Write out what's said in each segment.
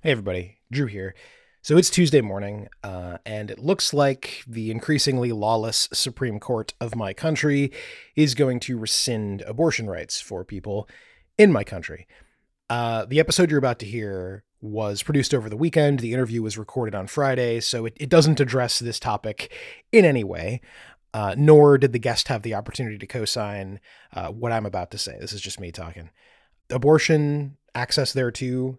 Hey, everybody. Drew here. So it's Tuesday morning, uh, and it looks like the increasingly lawless Supreme Court of my country is going to rescind abortion rights for people in my country. Uh, the episode you're about to hear was produced over the weekend. The interview was recorded on Friday, so it, it doesn't address this topic in any way. Uh, nor did the guest have the opportunity to co sign uh, what I'm about to say. This is just me talking. Abortion, access thereto,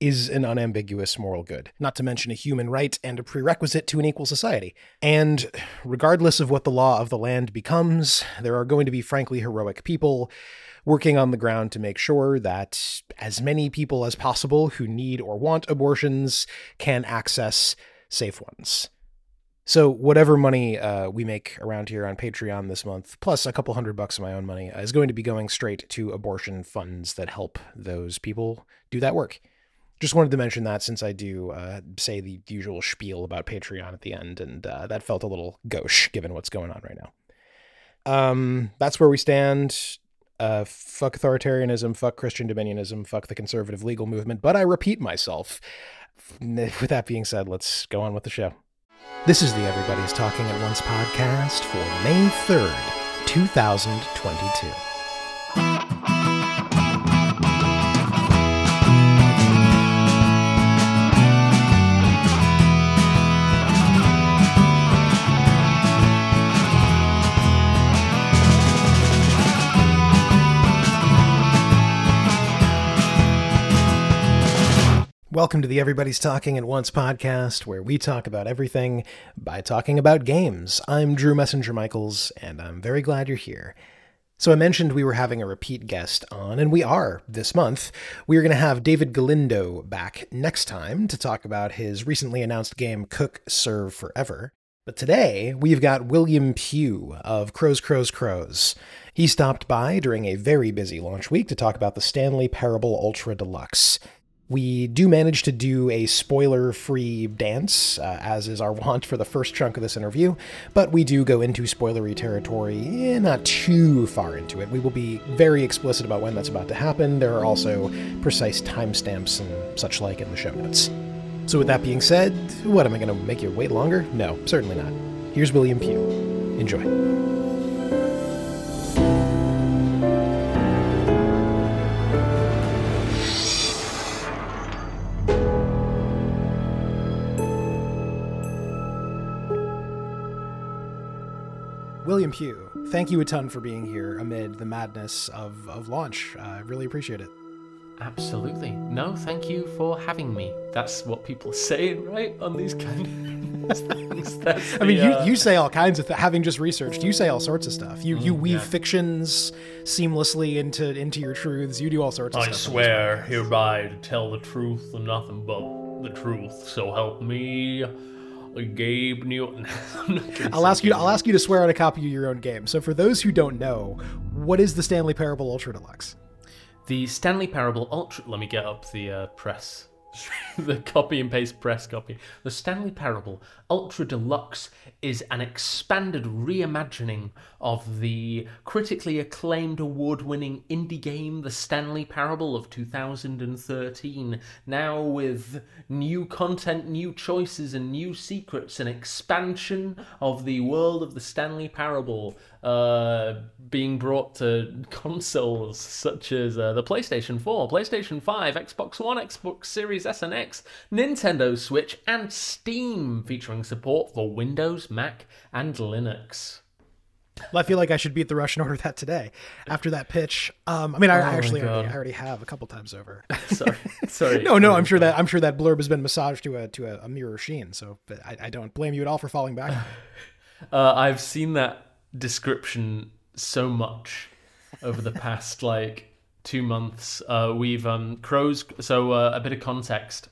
is an unambiguous moral good, not to mention a human right and a prerequisite to an equal society. And regardless of what the law of the land becomes, there are going to be frankly heroic people working on the ground to make sure that as many people as possible who need or want abortions can access safe ones. So whatever money uh, we make around here on Patreon this month, plus a couple hundred bucks of my own money, is going to be going straight to abortion funds that help those people do that work just wanted to mention that since I do uh, say the usual spiel about Patreon at the end, and uh, that felt a little gauche given what's going on right now. Um, that's where we stand. Uh, fuck authoritarianism, fuck Christian dominionism, fuck the conservative legal movement. But I repeat myself. With that being said, let's go on with the show. This is the Everybody's Talking at Once podcast for May 3rd, 2022. Welcome to the Everybody's Talking at Once podcast, where we talk about everything by talking about games. I'm Drew Messinger Michaels, and I'm very glad you're here. So, I mentioned we were having a repeat guest on, and we are this month. We are going to have David Galindo back next time to talk about his recently announced game Cook Serve Forever. But today, we've got William Pugh of Crows, Crows, Crows. He stopped by during a very busy launch week to talk about the Stanley Parable Ultra Deluxe. We do manage to do a spoiler free dance, uh, as is our wont for the first chunk of this interview, but we do go into spoilery territory, eh, not too far into it. We will be very explicit about when that's about to happen. There are also precise timestamps and such like in the show notes. So, with that being said, what am I going to make you wait longer? No, certainly not. Here's William Pugh. Enjoy. William Pugh, thank you a ton for being here amid the madness of, of launch. Uh, I really appreciate it. Absolutely. No, thank you for having me. That's what people say, right? On these kind of things. That's I mean, the, uh... you, you say all kinds of th- having just researched, you say all sorts of stuff. You mm, you weave yeah. fictions seamlessly into into your truths. You do all sorts of. I swear hereby to tell the truth and nothing but the truth. So help me. Gabe Newton. I'll ask you. I'll ask you to swear on a copy of your own game. So, for those who don't know, what is the Stanley Parable Ultra Deluxe? The Stanley Parable Ultra. Let me get up the uh, press, the copy and paste press copy. The Stanley Parable Ultra Deluxe is an expanded reimagining of the critically acclaimed award winning indie game The Stanley Parable of 2013. Now with new content, new choices, and new secrets, an expansion of the world of The Stanley Parable uh, being brought to consoles such as uh, the PlayStation 4, PlayStation 5, Xbox One, Xbox Series S and X, Nintendo Switch, and Steam, featuring support for Windows, Mac, and Linux. Well, I feel like I should beat the Russian order that today after that pitch. Um, I mean, I, oh actually already, I already have a couple times over. sorry, sorry. no, no, I'm sure that I'm sure that blurb has been massaged to a to a, a mirror sheen. So I, I, don't blame you at all for falling back. Uh, I've seen that description so much over the past like two months. Uh, we've um, crows. So uh, a bit of context.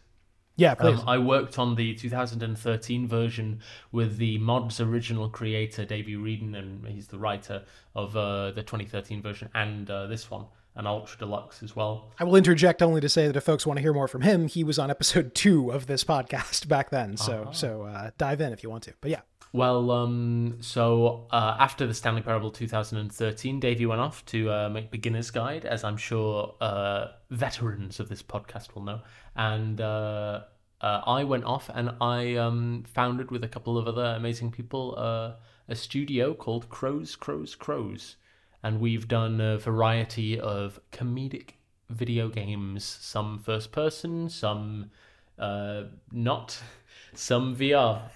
Yeah, please. Um, I worked on the 2013 version with the mod's original creator, Davey Wreden, and he's the writer of uh, the 2013 version and uh, this one, an Ultra Deluxe as well. I will interject only to say that if folks want to hear more from him, he was on episode two of this podcast back then. So, uh-huh. so uh, dive in if you want to. But yeah. Well, um, so uh, after the Stanley Parable 2013, Davey went off to uh, make Beginner's Guide, as I'm sure uh, veterans of this podcast will know, and uh, uh, I went off and I um, founded with a couple of other amazing people uh, a studio called Crows, Crows, Crows, and we've done a variety of comedic video games, some first person, some uh, not, some VR.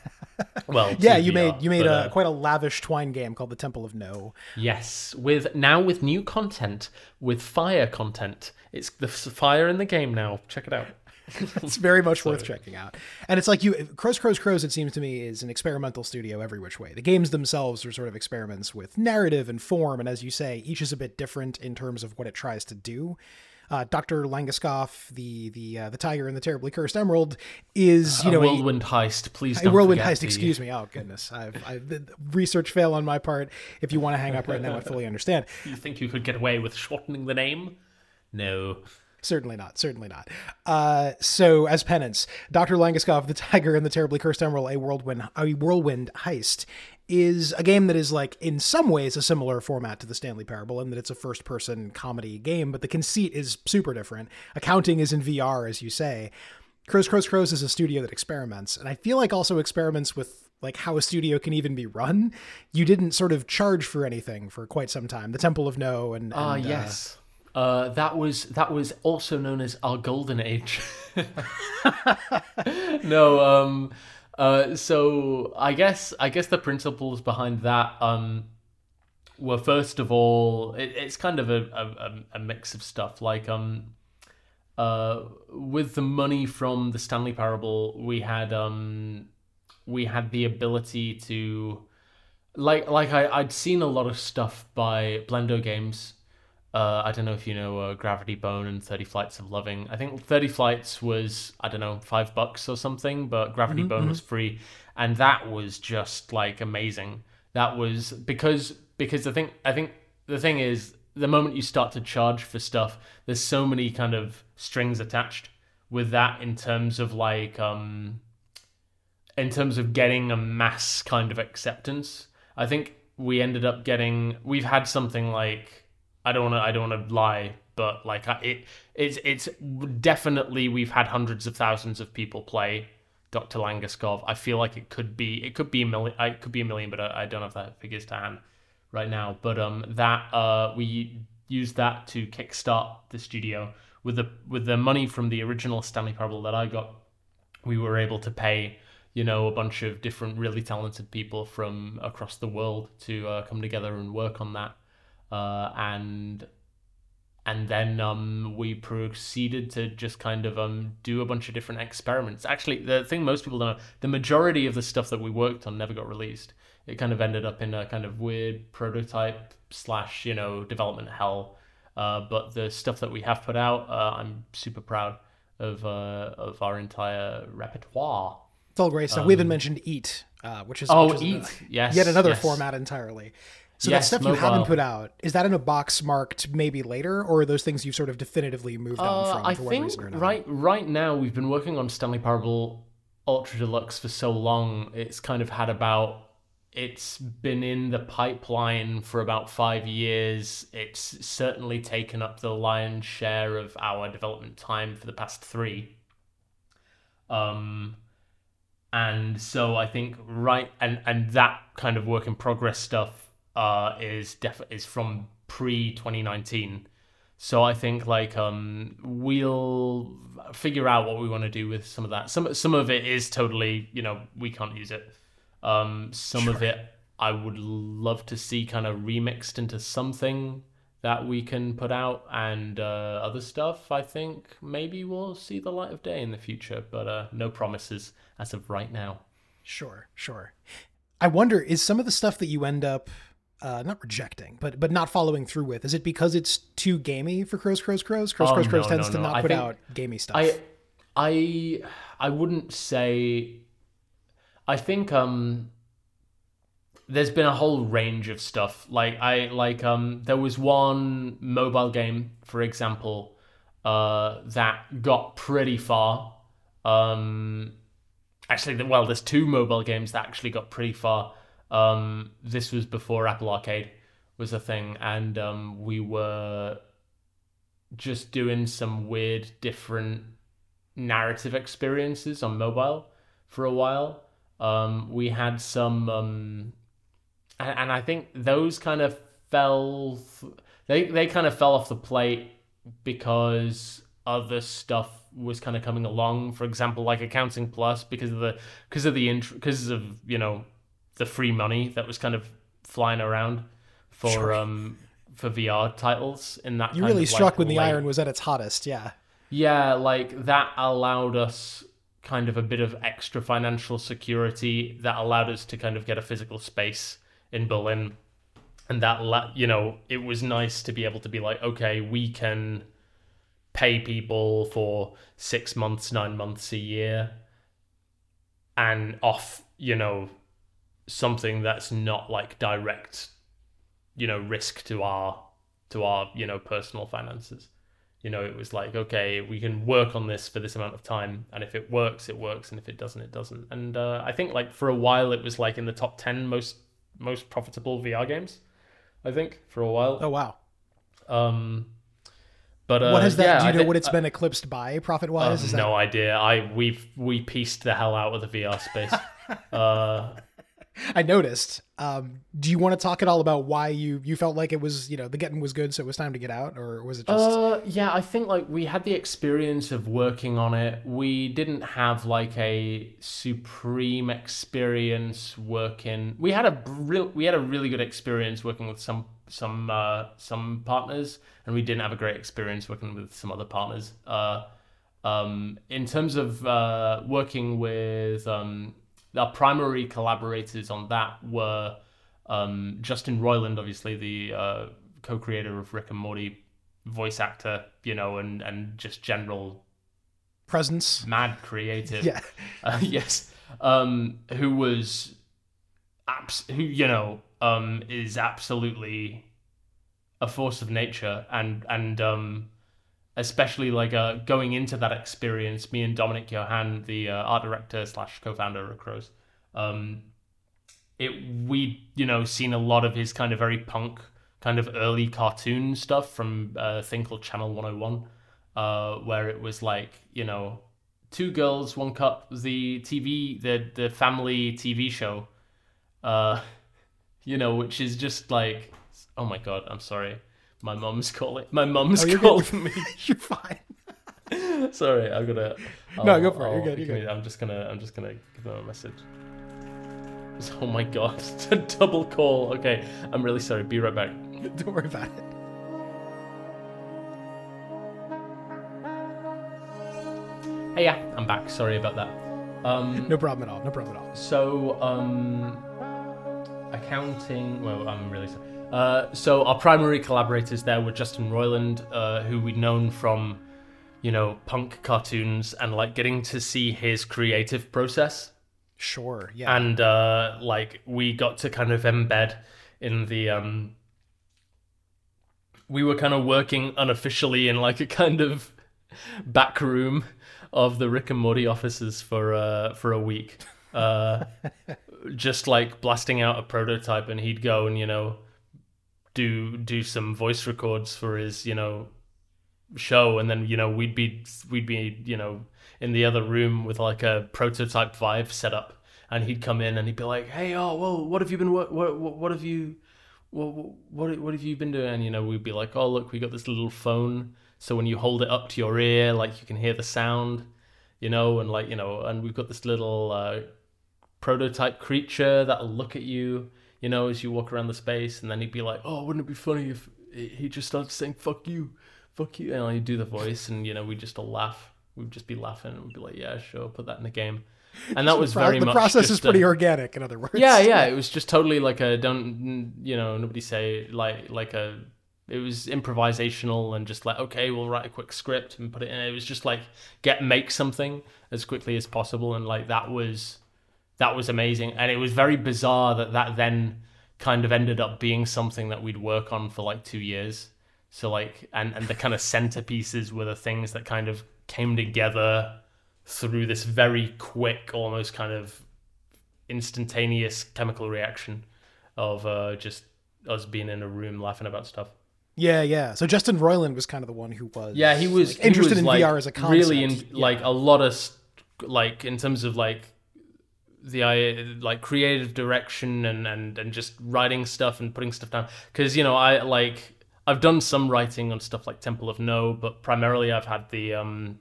Well, Yeah, you VR, made you made but, a uh, quite a lavish twine game called the Temple of No. Yes, with now with new content, with fire content. It's the fire in the game now. Check it out. It's very much worth checking out. And it's like you Crows Crows Crows it seems to me is an experimental studio every which way. The games themselves are sort of experiments with narrative and form and as you say, each is a bit different in terms of what it tries to do. Uh, Dr. Langeskov, the the uh, the tiger and the terribly cursed emerald, is you know a, whirlwind heist. Please a don't whirlwind heist. the- Excuse me. Oh goodness, I've, I've research fail on my part. If you want to hang up right now, I fully understand. You think you could get away with shortening the name? No. Certainly not. Certainly not. Uh, so, as penance, Dr. Langeskov, the Tiger, and the Terribly Cursed Emerald, a whirlwind, a whirlwind heist, is a game that is like in some ways a similar format to the Stanley Parable, in that it's a first-person comedy game, but the conceit is super different. Accounting is in VR, as you say. Crows, Crows, Crows is a studio that experiments, and I feel like also experiments with like how a studio can even be run. You didn't sort of charge for anything for quite some time. The Temple of No and, Ah, and, uh, yes. Uh, that was that was also known as our golden age. no, um, uh, so I guess I guess the principles behind that um, were first of all, it, it's kind of a, a, a mix of stuff. Like um, uh, with the money from the Stanley Parable, we had um, we had the ability to like like I, I'd seen a lot of stuff by Blendo Games. Uh, I don't know if you know uh, Gravity Bone and Thirty Flights of Loving. I think Thirty Flights was I don't know five bucks or something, but Gravity Bone was free, and that was just like amazing. That was because because the thing I think the thing is the moment you start to charge for stuff, there's so many kind of strings attached with that in terms of like um in terms of getting a mass kind of acceptance. I think we ended up getting we've had something like I don't want to I don't want to lie, but like it it's it's definitely we've had hundreds of thousands of people play Dr. Langeskov. I feel like it could be it could be a million it could be a million, but I, I don't have that figures to hand right now. But um that uh we used that to kickstart the studio with the with the money from the original Stanley Parable that I got we were able to pay you know a bunch of different really talented people from across the world to uh, come together and work on that uh, and and then um, we proceeded to just kind of um, do a bunch of different experiments actually the thing most people don't know the majority of the stuff that we worked on never got released it kind of ended up in a kind of weird prototype slash you know development hell uh, but the stuff that we have put out uh, i'm super proud of uh, of our entire repertoire It's all great stuff. we haven't mentioned Eat, uh, which is Um, Oh, which is Eat, another- yes, yet another yes. format entirely. So that Yes, stuff you haven't put out is that in a box marked maybe later, or are those things you've sort of definitively moved on Uh, from I for one think reason or another? right right now we've been working on Stanley Parable Ultra Deluxe for so long. It's kind of had about it's been in the pipeline for about five years. It's certainly taken up the lion's share of our development time for the past three. Um, and so I think right and and that kind of work in progress stuff uh is def is from pre 2019 so I think like um we'll figure out what we want to do with some of that. Some some of it is totally, you know, we can't use it. Um some of it I would love to see kind of remixed into something that we can put out and uh, other stuff I think maybe we'll see the light of day in the future, but uh no promises as of right now. Sure, sure. I wonder is some of the stuff that you end up uh, not rejecting, but but not following through with. Is it because it's too gamey for Crows Crows Crows? Crows Oh, Crows Crows no, tends no, to not I put out gamey stuff. I I I wouldn't say I think um there's been a whole range of stuff. Like I like um there was one mobile game, for example, uh that got pretty far. Um actually well there's two mobile games that actually got pretty far. Um this was before Apple Arcade was a thing and um we were just doing some weird different narrative experiences on mobile for a while. Um, we had some, um, and, and I think those kind of fell. They they kind of fell off the plate because other stuff was kind of coming along. For example, like Accounting Plus, because of the because of the because of you know the free money that was kind of flying around for Sure. um for VR titles in that. You really struck like, when the late- iron was at its hottest. Yeah. yeah, like that allowed us kind of a bit of extra financial security that allowed us to kind of get a physical space in Berlin. And that, la- you know, it was nice to be able to be like, okay, we can pay people for six months, nine months, a year and off, you know, something that's not like direct, you know, risk to our, to our, you know, personal finances you know it was like okay we can work on this for this amount of time and if it works it works and if it doesn't it doesn't and uh, i think like for a while it was like in the top 10 most most profitable vr games i think for a while Oh wow. um but uh, what has that? yeah, do you know what it's I- been eclipsed by profit I wise? have Is that no idea i we've we pieced the hell out of the vr space uh I noticed. Um, do you want to talk at all about why you you felt like it was you know the getting was good, so it was time to get out, or was it just Uh, yeah, I think like we had the experience of working on it. We didn't have like a supreme experience working. We had a real, we had a really good experience working with some some uh, some partners, and we didn't have a great experience working with some other partners. Uh, um, in terms of uh, working with um, our primary collaborators on that were um, Justin Roiland, obviously the uh, co-creator of Rick and Morty, voice actor, you know, and and just general presence? mad creative. Yeah. Uh, yes. Um, who was, abs- who you know, um, is absolutely a force of nature, and and um, especially like uh, going into that experience, me and Dominik Johann, the uh, art director slash co-founder of Crows, um, it we you know seen a lot of his kind of very punk kind of early cartoon stuff from uh, a thing called Channel 101 uh, where it was like you know two girls one cup the TV the the family TV show uh, you know which is just like oh my god I'm sorry my mum's calling my mum's Oh, you're good. calling me You're fine. sorry I'm gonna No, I'll- go for it. You're I'll- good, you're good. I'm just gonna I'm just gonna give them a message oh my god it's a double call okay I'm really sorry be right back Don't worry about it. hey yeah I'm back sorry about that um No problem at all. No problem at all. So, um, accounting. Well, I'm really sorry. Uh, so our primary collaborators there were Justin Roiland, uh, who we'd known from, you know, punk cartoons and like getting to see his creative process, Sure. Yeah. and uh, like we got to kind of embed in the. Um, we were kind of working unofficially in like a kind of back room of the Rick and Morty offices for uh, for a week, uh, just like blasting out a prototype, and he'd go and you know do do some voice records for his you know show, and then you know we'd be we'd be you know in the other room with like a prototype Vive set up, and he'd come in and he'd be like, "Hey, oh, whoa, what have you been what what what have you." What, what what have you been doing? And you know, we'd be like, oh look, we got this little phone, so when you hold it up to your ear, like you can hear the sound, you know, and like you know, and we've got this little uh, prototype creature that'll look at you, you know, as you walk around the space, and then he'd be like, oh, wouldn't it be funny if he just started saying fuck you, fuck you, and I'd do the voice, and you know, we'd just all laugh, we'd just be laughing, and we'd be like, yeah, sure, put that in the game, and that was pro- very the much the process is pretty a- organic. In other words. yeah, yeah. It was just totally like a don't you know nobody say like like a. It was improvisational and just like okay, we'll write a quick script and put it in. It was just like get make something as quickly as possible and like that was that was amazing and it was very bizarre that that then kind of ended up being something that we'd work on for like two years. So like and and the kind of centerpieces were the things that kind of came together through this very quick, almost kind of instantaneous chemical reaction of uh, just us being in a room laughing about stuff. Yeah, yeah. So Justin Roiland was kind of the one who was Yeah, he was like, he interested was, in like, VR as a concept. Really, in, Yeah. like a lot of like in terms of like the i like creative direction and and and just writing stuff and putting stuff down. Because you know I like I've done some writing on stuff like Temple of No, but primarily I've had the um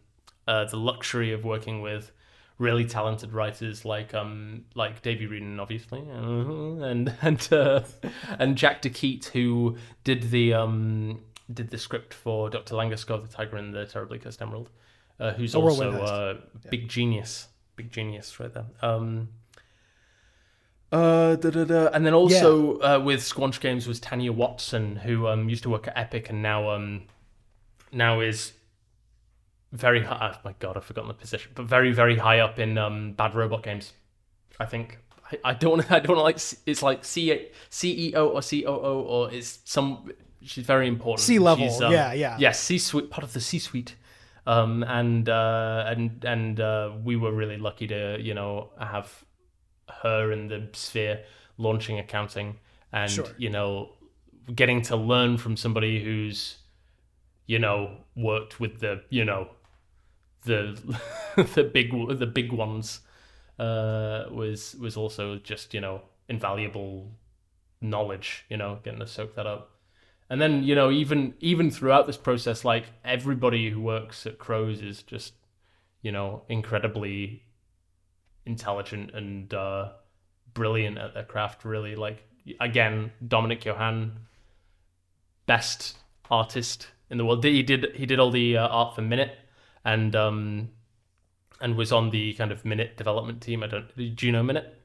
uh, the luxury of working with really talented writers like um like Davey Wreden obviously uh, and and uh, and Jack de Quidt who did the um did the script for Dr. Langeskov the Tiger and the Terribly Cursed Emerald uh, who's Oh, also a uh, big genius big genius right there um uh, da, da, da. And then also uh, with Squanch Games was Tanya Watson, who um, used to work at Epic and now um, now is very high. Oh my god, I've forgotten the position, but very very high up in um, Bad Robot Games. I think I, I don't I don't like it's like C CEO or COO or is some. She's very important. C-level, She's, um, yeah, yeah. Yes, C suite part of the C suite. Um, and uh, and and uh, we were really lucky to you know have her in the sphere launching accounting and Sure. you know getting to learn from somebody who's you know worked with the you know the the big the big ones uh was was also just you know invaluable knowledge you know getting to soak that up and then you know even even throughout this process like everybody who works at crows is just you know incredibly intelligent and uh, brilliant at their craft. Really, like again, Dominik Johann, best artist in the world. He did he did all the uh, art for Minit, and um, and was on the kind of Minit development team. I don't. Do you know Minit?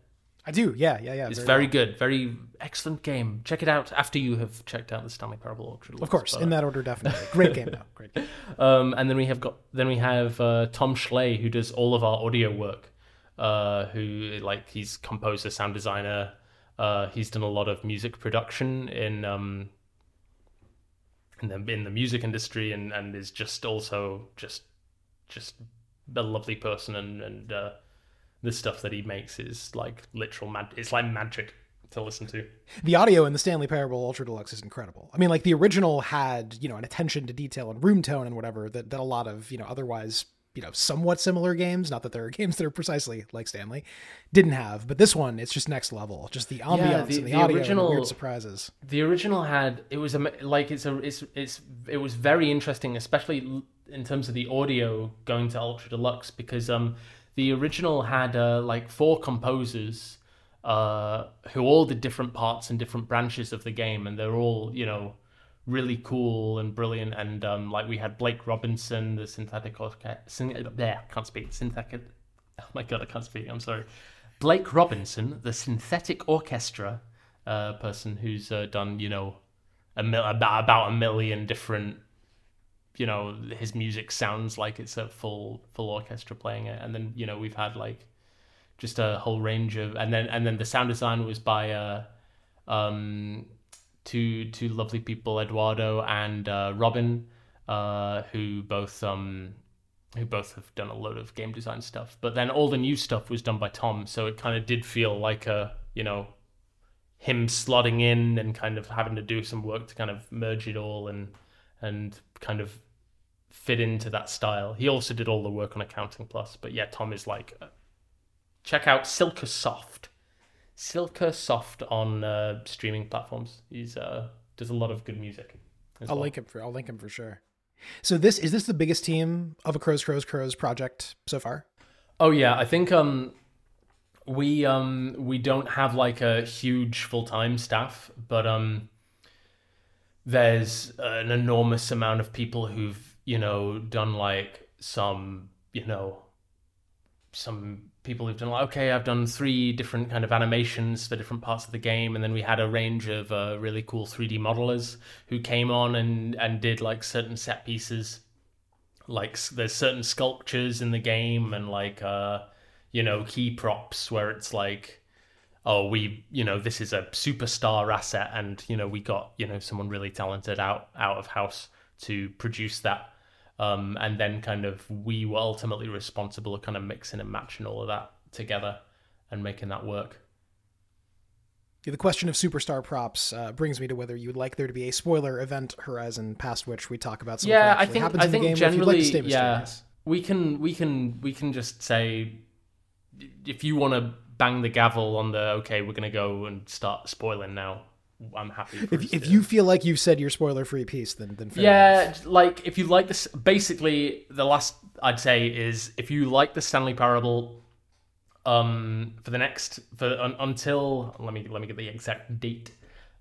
I do. Yeah, yeah, yeah. It's very very good, very excellent game. Check it out after you have checked out the Stanley Parable Ultra. Of course, But- in that order, definitely. Great game, though. Great. Game. um, and then we have got then we have uh, Tom Schley who does all of our audio work. Uh, who like he's composer, sound designer. Uh, he's done a lot of music production in um, in the in the music industry, and, and is just also just just a lovely person, and and uh, the stuff that he makes is like literal mag. It's like magic to listen to. The audio in the Stanley Parable Ultra Deluxe is incredible. I mean, like the original had, you know, an attention to detail and room tone and whatever that, that a lot of, you know, otherwise, you know, somewhat similar games, not that there are games that are precisely like Stanley, didn't have. But this one, it's just next level. Just the ambiance the- and the, the audio original- and the weird surprises. The original had it was a like it's a it's it's it was very interesting, especially in terms of the audio going to Ultra Deluxe because um the original had uh, like four composers uh who all did different parts and different branches of the game, and they're all you know really cool and brilliant. And um like we had Blake Robinson, the synthetic orchestra. Syn- there, can't speak synthetic. Oh my god, I can't speak. I'm sorry. Blake Robinson, the synthetic orchestra uh, person who's uh, done, you know, a mil- about a million different, you know, his music sounds like it's a full full orchestra playing it, and then you know we've had like just a whole range of, and then and then the sound design was by uh, um, two two lovely people, Eduardo and uh, Robin, uh, who both um, who both have done a load of game design stuff. But then all the new stuff was done by Tom, so it kind of did feel like a you know him slotting in and kind of having to do some work to kind of merge it all and and kind of fit into that style. He also did all the work on Accounting Plus, but yeah, Tom is like uh, check out Silka Soft. Silka Soft on uh, streaming platforms. He's uh, does a lot of good music. I'll well. link him for I'll link him for sure. So this is this the biggest team of a Crows Crows Crows project so far? Oh yeah, I think um we um we don't have like a huge full-time staff, but um there's an enormous amount of people who've, you know, done like some, you know, some people who've done like okay, I've done three different kind of animations for different parts of the game and then we had a range of uh, really cool 3D modelers who came on and and did like certain set pieces. Like there's certain sculptures in the game and like uh you know key props where it's like oh we you know this is a superstar asset and you know we got you know someone really talented out out of house to produce that um and then kind of we were ultimately responsible for kind of mixing and matching all of that together and making that work The question of superstar props uh, brings me to whether you would like there to be a spoiler event horizon past which we talk about something yeah, that I think happens I in the think game. if you'd generally, like to stay yeah, we can we can we can just say if you want to bang the gavel on the okay, we're gonna go and start spoiling now. I'm happy. If, if you feel like you've said your spoiler free piece, then then yeah, enough. like if you like this, basically the last I'd say is if you like the Stanley Parable, um, for the next for un, until let me let me get the exact date,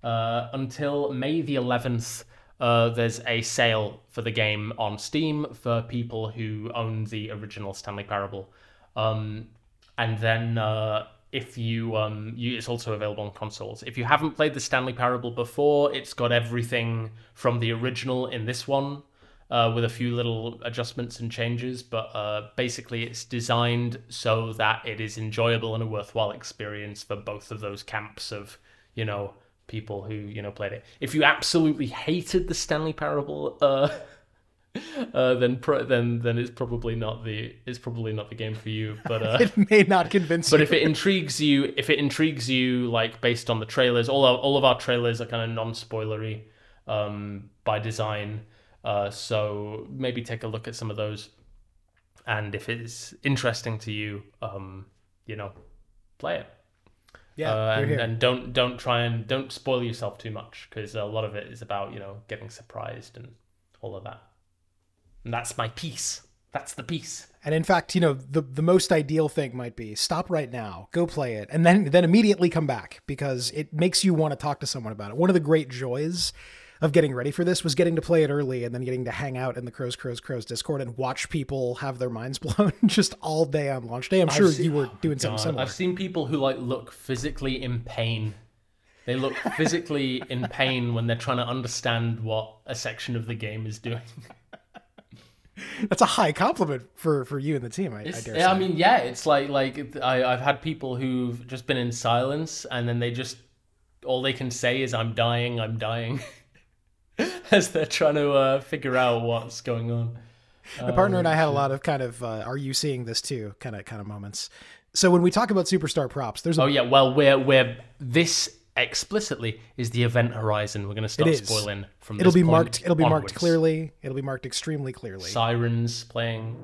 uh, until May the eleventh. Uh, there's a sale for the game on Steam for people who own the original Stanley Parable, um, and then uh, if you, um, you, it's also available on consoles. If you haven't played the Stanley Parable before, it's got everything from the original in this one, uh, with a few little adjustments and changes. But uh, basically, it's designed so that it is enjoyable and a worthwhile experience for both of those camps of, you know, people who you know played it. If you absolutely hated the Stanley Parable, uh, uh, then pro- then then it's probably not the it's probably not the game for you. But uh, It may not convince you. but you. if it intrigues you, if it intrigues you, like based on the trailers, all our, all of our trailers are kind of non-spoilery um, by design. Uh, so maybe take a look at some of those, and if it's interesting to you, um, you know, play it. yeah, Uh, and, and don't don't try and don't spoil yourself too much because a lot of it is about you know getting surprised and all of that. And that's my piece. That's the piece. And in fact, you know, the the most ideal thing might be stop right now, go play it, and then then immediately come back because it makes you want to talk to someone about it. One of the great joys of getting ready for this was getting to play it early and then getting to hang out in the Crows Crows Crows Discord and watch people have their minds blown just all day on launch day. I'm sure seen- you were oh doing something God, similar. I've seen people who like look physically in pain. They look physically in pain when they're trying to understand what a section of the game is doing. That's a high compliment for for you and the team. I, I dare yeah, I mean, yeah, it's like like I, I've had people who've just been in silence and then they just all they can say is "I'm dying, I'm dying," as they're trying to uh, figure out what's going on. My partner and I had a lot of kind of uh, "Are you seeing this too?" kind of kind of moments. So when we talk about superstar props, there's a Oh yeah, well, we're we're this explicitly is the event horizon. We're going to start spoiling from. The. It'll be marked. It'll be marked clearly. It'll be marked extremely clearly. sirens playing.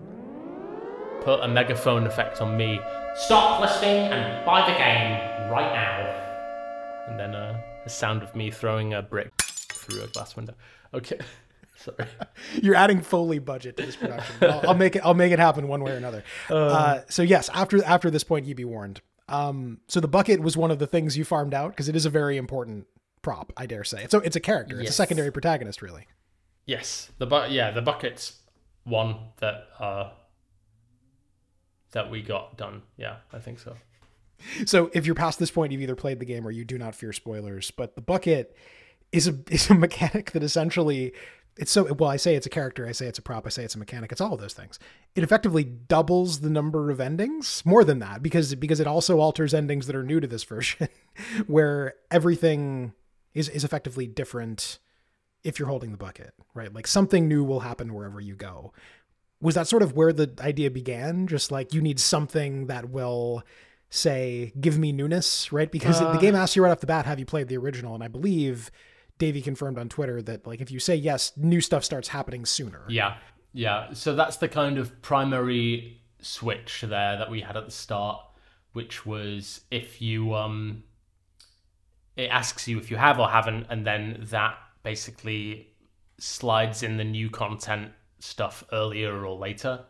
Put a megaphone effect on me. Stop listening and buy the game right now. And then uh, the sound of me throwing a brick through a glass window. Okay, sorry. You're adding Foley budget to this production. I'll, I'll make it. I'll make it happen one way or another. Uh, so yes, after after this point, you be warned. Um, so the bucket was one of the things you farmed out because it is a very important prop. I dare say. So it's a character. It's a secondary protagonist, really. Yes, the bu- yeah the buckets one that uh that we got done. Yeah, I think so. So if you're past this point, you've either played the game or you do not fear spoilers. But the bucket is a is a mechanic that essentially it's so well. I say it's a character. I say it's a prop. I say it's a mechanic. It's all of those things. It effectively doubles the number of endings, more than that, because because it also alters endings that are new to this version, where everything is is effectively different if you're holding the bucket, right? Like something new will happen wherever you go. Was that sort of where the idea began? Just like you need something that will say, give me newness, right? Because the uh. game asks you right off the bat, have you played the original? And I believe Davey confirmed on Twitter that like if you say yes, new stuff starts happening sooner. Yeah, yeah. So that's the kind of primary switch there that we had at the start, which was if you um, it asks you if you have or haven't, and then that basically slides in the new content stuff earlier or later,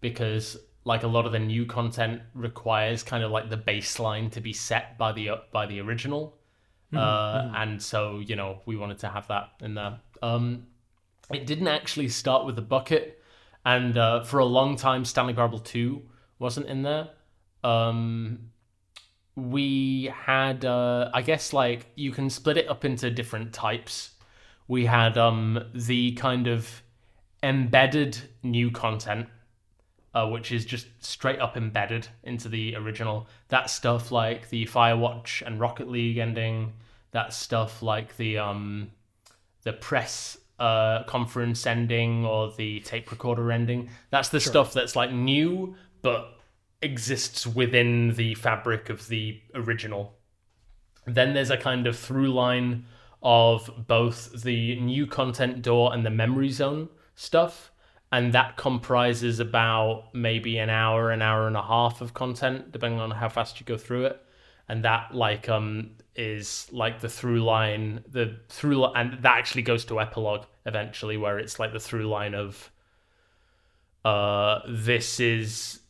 because like a lot of the new content requires kind of like the baseline to be set by the by the original. Uh, and so you know we wanted to have that in there. Um, it didn't actually start with the bucket, and uh, for a long time, Stanley Parable Two wasn't in there. Um, we had, uh, I guess, like you can split it up into different types. We had um, the kind of embedded new content, uh, which is just straight up embedded into the original. That stuff like the Firewatch and Rocket League ending. That stuff like the um, the press uh, conference ending or the tape recorder ending. That's the stuff that's like new but exists within the fabric of the original. Then there's a kind of through line of both the new content door and the memory zone stuff. And that comprises about maybe an hour, an hour and a half of content, depending on how fast you go through it. And that like um is like the through line, the through li- and that actually goes to epilogue eventually, where it's like the through line of uh this is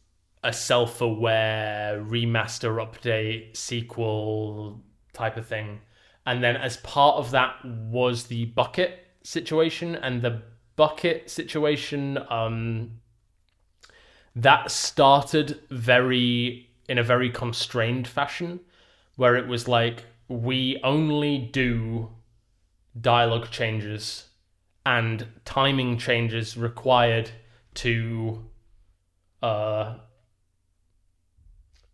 a self-aware remaster update sequel type of thing and then as part of that was the bucket situation and the bucket situation um that started very in a very constrained fashion where it was like we only do dialogue changes and timing changes required to uh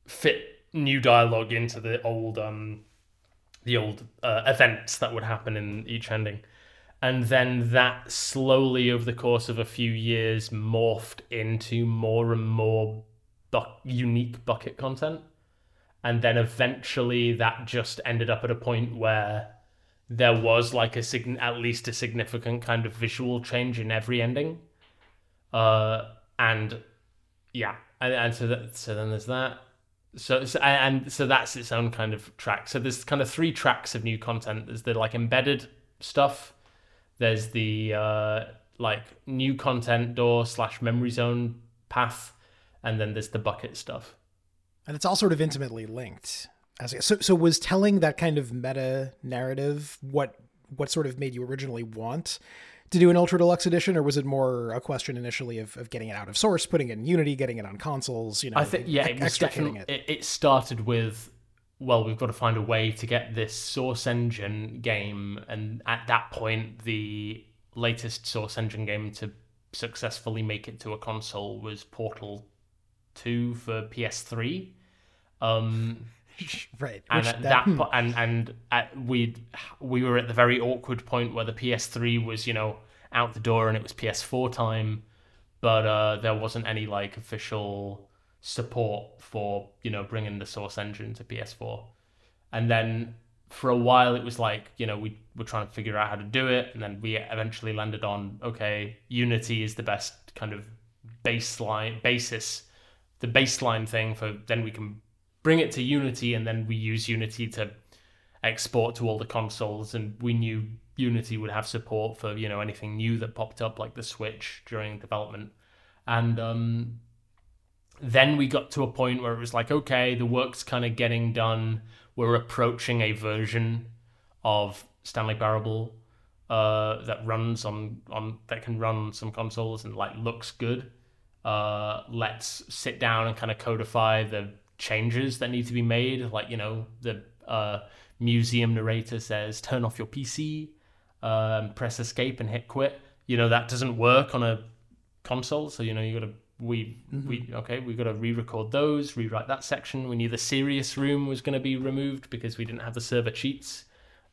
fit new dialogue into the old um the old uh, events that would happen in each ending and then that slowly over the course of a few years morphed into more and more bu- unique bucket content. And then eventually that just ended up at a point where there was like a sign- at least a significant kind of visual change in every ending. Uh and yeah and, and so that so then there's that. So, so and so that's its own kind of track. So there's kind of three tracks of new content. There's the like embedded stuff there's the uh like new content door slash memory zone path and then there's the bucket stuff and it's all sort of intimately linked. As so, so was telling that kind of meta narrative what what sort of made you originally want to do an ultra deluxe edition, or was it more a question initially of, of getting it out of source, putting it in Unity, getting it on consoles? You know, I think yeah, it was definitely it. it started with well, we've got to find a way to get this Source Engine game, and at that point, the latest Source Engine game to successfully make it to a console was Portal Two for PS3. Um, right. and which at that- that, po- and and at, we we were at the very awkward point where the PS3 was you know out the door and it was PS4 time, but uh, there wasn't any like official support for you know bringing the Source Engine to PS4, and then for a while it was like you know we were trying to figure out how to do it, and then we eventually landed on okay Unity is the best kind of baseline basis, the baseline thing for then we can bring it to Unity, and then we use Unity to export to all the consoles. And we knew Unity would have support for you know anything new that popped up, like the Switch during development. And um, then we got to a point where it was like, okay, the work's kind of getting done. We're approaching a version of Stanley Parable uh, that runs on on that can run some consoles and like looks good. Uh, let's sit down and kind of codify the changes that need to be made. Like you know, the uh, museum narrator says, "Turn off your PC, um, press escape, and hit quit." You know that doesn't work on a console, so you know you got to we we okay We've got to re-record those, rewrite that section. We knew the serious room was going to be removed because we didn't have the server cheats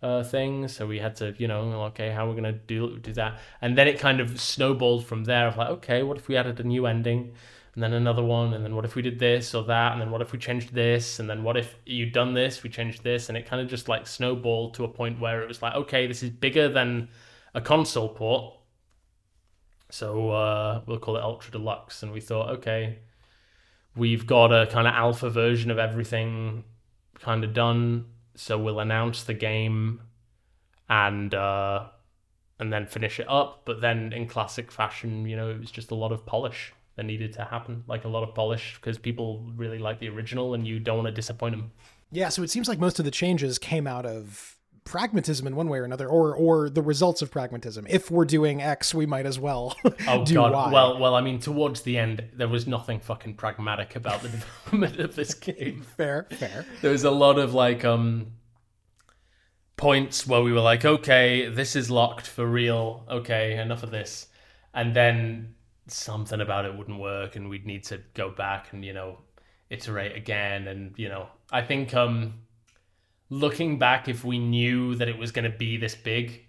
uh, thing, so we had to you know okay how we're going to do do that, and then it kind of snowballed from there. Of like okay, what if we added a new ending? and then another one, and then what if we did this or that, and then what if we changed this, and then what if you'd done this, we changed this, and it kind of just like snowballed to a point where it was like, okay, this is bigger than a console port, so uh, we'll call it Ultra Deluxe, and we thought, okay, we've got a kind of alpha version of everything kind of done, so we'll announce the game, and uh, and then finish it up, but then in classic fashion, you know, it was just a lot of polish that needed to happen, like a lot of polish, because people really like the original, and you don't want to disappoint them. Yeah, so it seems like most of the changes came out of pragmatism in one way or another, or or the results of pragmatism. If we're doing X, we might as well Oh do god. Y. Well, well, I mean, towards the end, there was nothing fucking pragmatic about the development of this game. fair, fair. There was a lot of like um points where we were like, okay, this is locked for real. Okay, enough of this, and then something about it wouldn't work, and we'd need to go back and you know iterate again, and you know, I think um looking back, if we knew that it was going to be this big,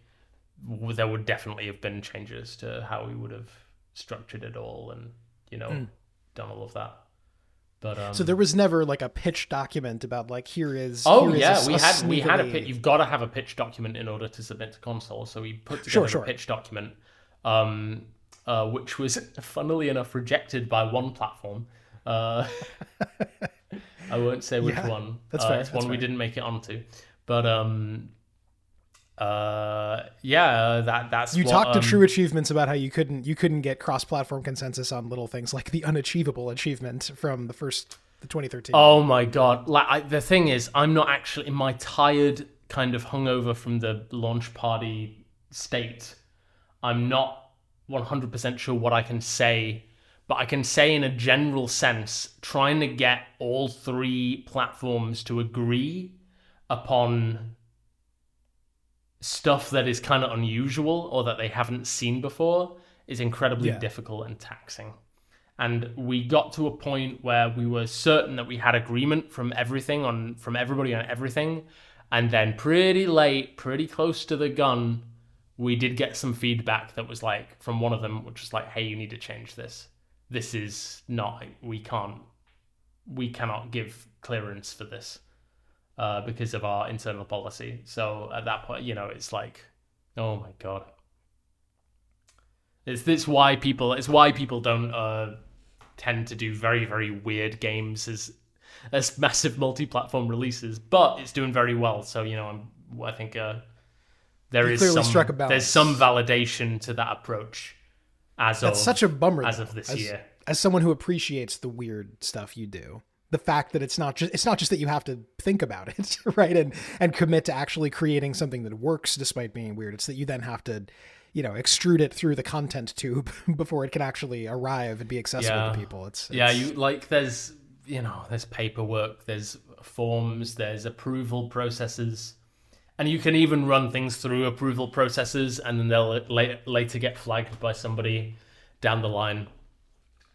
there would definitely have been changes to how we would have structured it all and you know Hmm. done all of that But um, So there was never like a pitch document about like here is. Oh here is yeah, a- we had we had a sneakily- pitch. You've got to have a pitch document in order to submit to console. So we put together Sure, sure. a pitch document, um, uh, which was funnily enough rejected by one platform. Uh, I won't say which Yeah, one. that's uh, fair, It's that's one we didn't make it onto, but um, uh, yeah, that that's You what, talked to um, True Achievements about how you couldn't you couldn't get cross-platform consensus on little things like the unachievable achievement from the first the 2013. Oh my god! Like I, the thing is, I'm not actually in my tired kind of hungover from the launch party state. I'm not 100% sure what I can say, but I can say in a general sense, trying to get all three platforms to agree upon stuff that is kind of unusual or that they haven't seen before is incredibly Yeah. difficult and taxing. And we got to a point where we were certain that we had agreement from everything on from everybody on everything, and then pretty late, pretty close to the gun, we did get some feedback that was like from one of them, which was like, "Hey, you need to change this. This is not. We can't. We cannot give clearance for this." uh, because of our internal policy. So at that point, you know, it's like, oh my god, it's this why people it's why people don't uh, tend to do very very weird games as as massive multi-platform releases, but it's doing very well. So you know, I'm I think uh, there is some struck a balance. there's some validation to that approach as That's of such a bummer as though, of this as, year. As someone who appreciates the weird stuff you do, the fact that it's not just it's not just that you have to think about it, right? And and commit to actually creating something that works despite being weird. It's that you then have to, you know, extrude it through the content tube before it can actually arrive and be accessible Yeah. to people. It's, yeah you like there's you know there's paperwork there's forms there's approval processes and you can even run things through approval processes and then they'll la- later get flagged by somebody down the line.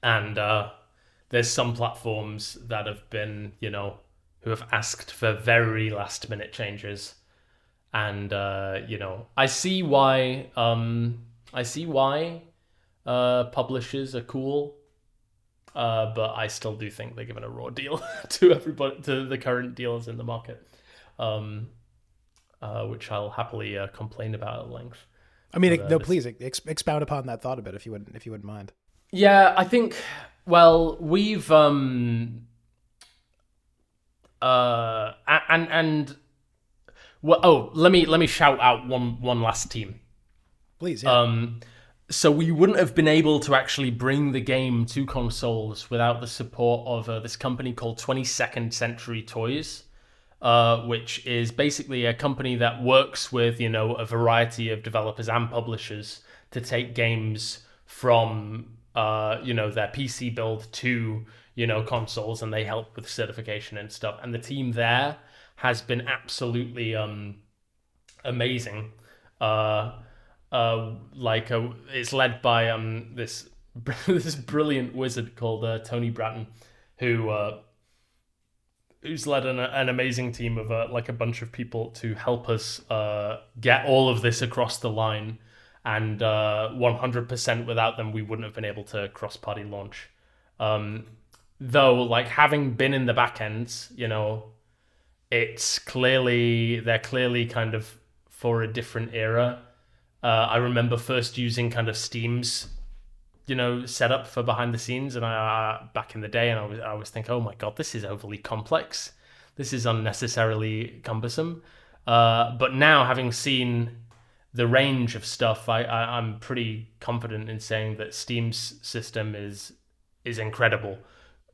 And uh, there's some platforms that have been you know who have asked for very last minute changes. And uh, you know i see why um, i see why uh, publishers are cool uh, but I still do think they're giving a raw deal to everybody, to the current dealers in the market, um, uh, which I'll happily uh, complain about at length. I mean, uh, no, this- please ex- expound upon that thought a bit if you wouldn't if you wouldn't mind. Yeah, I think. Well, we've um, uh, and and well, oh, let me let me shout out one one last team. Please, yeah. Um, so we wouldn't have been able to actually bring the game to consoles without the support of uh, this company called 22nd Century Toys, uh, which is basically a company that works with you know a variety of developers and publishers to take games from uh, you know their PC build to you know consoles, and they help with certification and stuff. And the team there has been absolutely um, amazing. Uh, uh, like uh it's led by um this this brilliant wizard called uh, Tony Bratton, who uh, who's led an, an amazing team of uh, like a bunch of people to help us uh, get all of this across the line. And uh, 100% without them, we wouldn't have been able to cross party launch. Um, though, like having been in the back ends, you know, it's clearly they're clearly kind of for a different era. Uh, I remember first using kind of Steam's, you know, set up for behind the scenes, and I uh, back in the day, and I was I was thinking, oh my god, this is overly complex, this is unnecessarily cumbersome. Uh, but now, having seen the range of stuff, I, I I'm pretty confident in saying that Steam's system is is incredible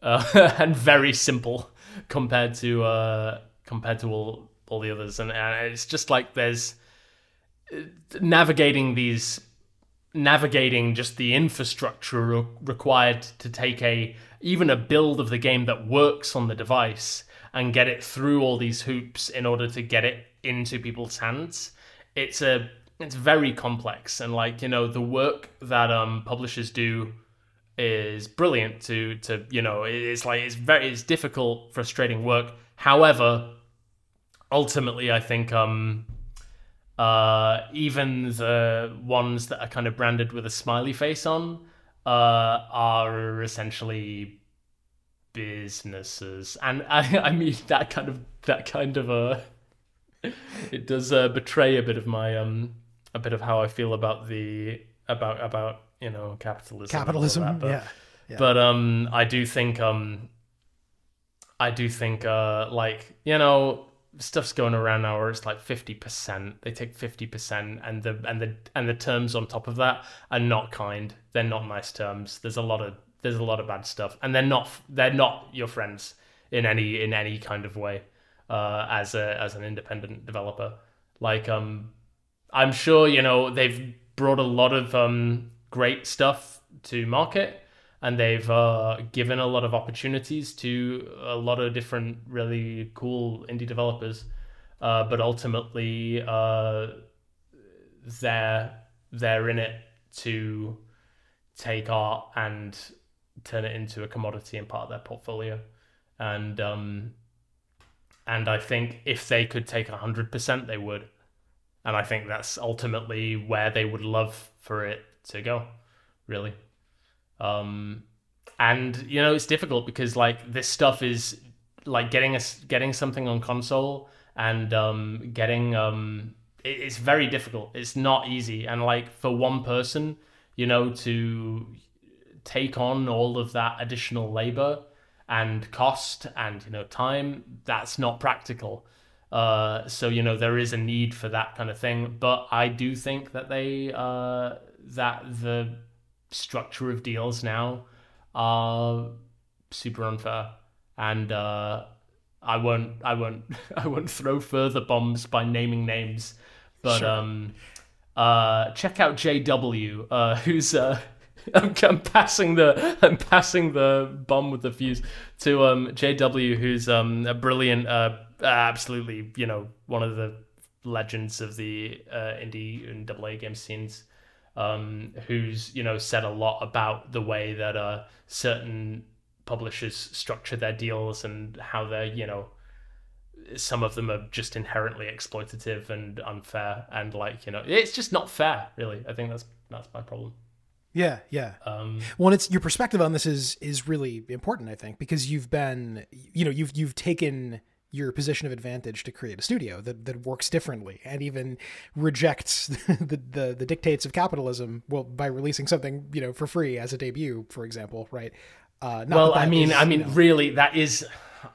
uh, and very simple compared to uh, compared to all all the others, and, and it's just like there's navigating these navigating just the infrastructure re- required to take a even a build of the game that works on the device and get it through all these hoops in order to get it into people's hands. It's a it's very complex and like you know the work that um publishers do is brilliant to to you know it's like it's very it's difficult frustrating work. However ultimately i think um uh, even the ones that are kind of branded with a smiley face on uh, are essentially businesses, and I, I mean that kind of that kind of a. it does uh, betray a bit of my um a bit of how I feel about the about about you know capitalism. Capitalism, that, but, yeah. yeah. but um, I do think um, I do think uh, like you know stuff's going around now where it's like fifty percent. They take fifty percent, and the and the and the terms on top of that are not kind. They're not nice terms. There's a lot of there's a lot of bad stuff, and they're not they're not your friends in any in any kind of way uh, as a as an independent developer. Like um, I'm sure you know they've brought a lot of um, great stuff to market, and they've uh, given a lot of opportunities to a lot of different really cool indie developers. Uh, but ultimately, uh, they're they're in it to take art and turn it into a commodity and part of their portfolio, and um, and I think if they could take hundred percent, they would and I think that's ultimately where they would love for it to go, really. Um, and you know, it's difficult because like this stuff is like getting us getting something on console and um, getting um, it, it's very difficult. It's not easy, and like for one person, you know, to take on all of that additional labor and cost and you know time, that's not practical. Uh, so you know there is a need for that kind of thing, but I do think that they uh, that the structure of deals now are super unfair, and uh, I won't I won't I won't throw further bombs by naming names, but Sure. um, uh, check out JW, uh, who's uh. I'm, I'm passing the I'm passing the bomb with the fuse to um JW, who's um a brilliant, uh, absolutely you know one of the legends of the uh, indie and double A game scenes, um, who's you know said a lot about the way that uh certain publishers structure their deals and how they're you know some of them are just inherently exploitative and unfair and like you know it's just not fair really i think that's that's my problem yeah, yeah. um Well, it's your perspective on this is is really important, I think, because you've been, you know, you've you've taken your position of advantage to create a studio that, that works differently and even rejects the, the the dictates of capitalism. Well, by releasing something, you know, for free as a debut, for example, right? Uh, not well that i mean is, i you mean know- really that is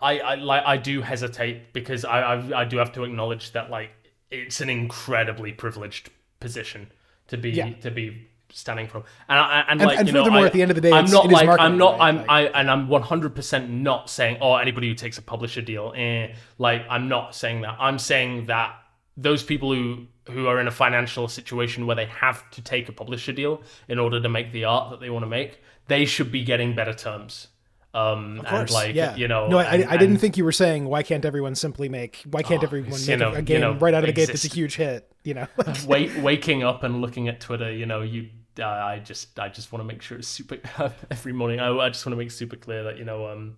i i like i do hesitate because I, I i do have to acknowledge that like it's an incredibly privileged position to be Yeah. to be standing from and I, and, And- like and you know furthermore, I, at the end of the day, i'm it's- not like i'm not right? i'm Like- i and i'm 100% not saying oh anybody who takes a publisher deal eh like i'm not saying that i'm saying that those people who who are in a financial situation where they have to take a publisher deal in order to make the art that they want to make they should be getting better terms um Of course, and like yeah. you know no, I, and- I didn't and- think you were saying why can't everyone simply make why can't Oh, everyone you make know- a you game know, right out of the gate that's a huge hit, you know? wake, waking up and looking at Twitter, you know, you uh, I just I just want to make sure it's super every morning. I, I just want to make super clear that you know um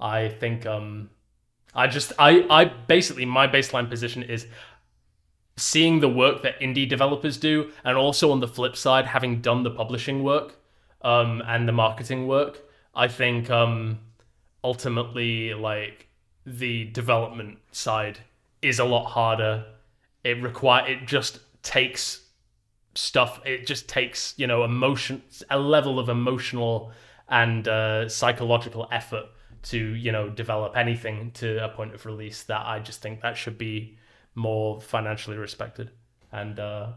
I think um I just I I basically my baseline position is seeing the work that indie developers do and also on the flip side having done the publishing work um and the marketing work I think um ultimately like the development side is a lot harder it require it just takes stuff it just takes you know emotion a level of emotional and uh, psychological effort to you know develop anything to a point of release that i just think that should be more financially respected and uh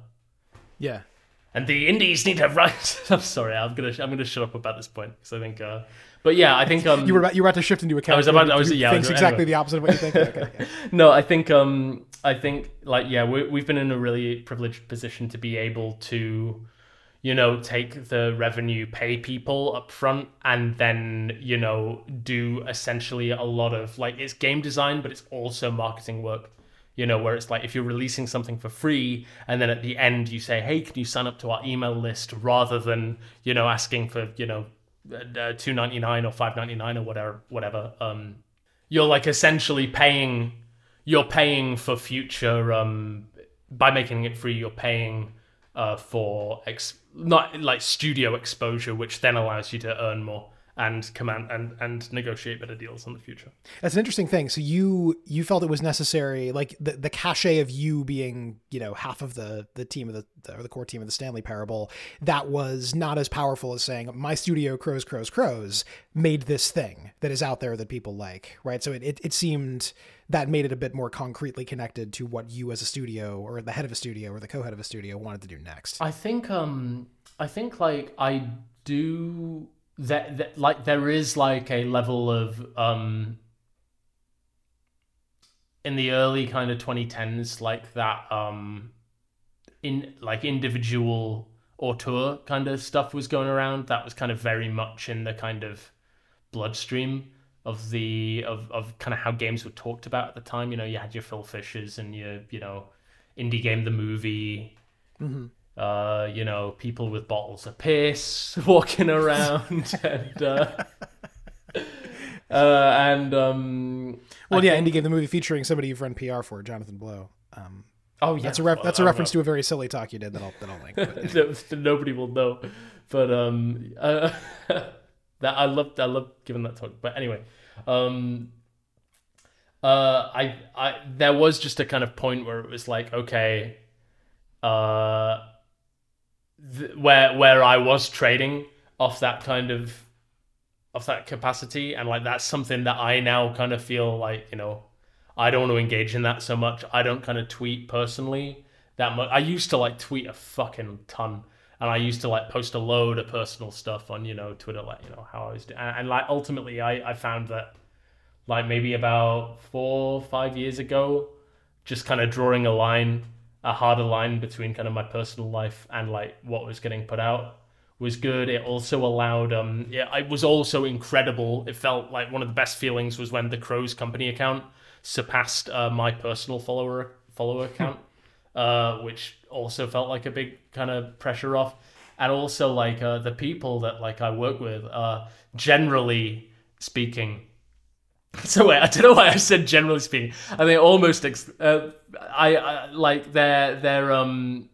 yeah. and the indies need to write i'm sorry i'm gonna i'm gonna shut up about this point because i think uh but yeah i think um You were about you were about to shift into a character was about- I was- yeah, I thinks was- exactly anyway. the opposite of what you think. Okay, okay. no, I think um I think like yeah, we we've been in a really privileged position to be able to you know take the revenue, pay people up front and then, you know, do essentially a lot of like it's game design but it's also marketing work. You know, where it's like if you're releasing something for free and then at the end you say, "Hey, can you sign up to our email list?" rather than, you know, asking for, you know, uh, 2.99 or 5.99 or whatever whatever um you're like essentially paying you're paying for future um by making it free you're paying uh for ex not like studio exposure which then allows you to earn more and command and and negotiate better deals in the future. That's an interesting thing. So you you felt it was necessary, like the the cachet of you being you know half of the the team of the, the or the core team of the Stanley Parable. That was not as powerful as saying my studio crows crows crows made this thing that is out there that people like, right? So it it, it seemed that made it a bit more concretely connected to what you as a studio or the head of a studio or the co-head of a studio wanted to do next. I think um I think like I do that, that like there is like a level of um in the early kind of 2010s like that um in like individual auteur kind of stuff was going around that was kind of very much in the kind of bloodstream of the of, of kind of how games were talked about at the time you know you had your phil fishers and your you know indie game the movie mm-hmm. Uh, you know, people with bottles of piss walking around, and uh, uh, and um, well, I yeah, think- Indie Game the movie featuring somebody you've run PR for, Jonathan Blow. Um, oh yeah, that's a ref- that's a Oh, reference to a very silly talk you did that I'll that I'll link. But, No, nobody will know, but um, uh, that I loved. I loved giving that talk. But anyway, um, uh, I I there was just a kind of point where it was like, okay, uh, th- where where I was trading off that kind of off that capacity, and like that's something that I now kind of feel like you know. I don't want to engage in that so much. I don't kind of tweet personally that much. I used to like tweet a fucking ton, and I used to like post a load of personal stuff on you know Twitter, like you know how I was doing, and, and like ultimately I I found that like maybe about four five years ago, just kind of drawing a line, a harder line between kind of my personal life and like what was getting put out was good. It also allowed um yeah, it was also incredible. It felt like one of the best feelings was when the Crows company account surpassed uh, my personal follower follower account, uh, which also felt like a big kind of pressure off. And also like uh, the people that like I work with, uh, generally speaking. So wait, I don't know why I said generally speaking. I mean, almost ex- uh, I, I like they're they're um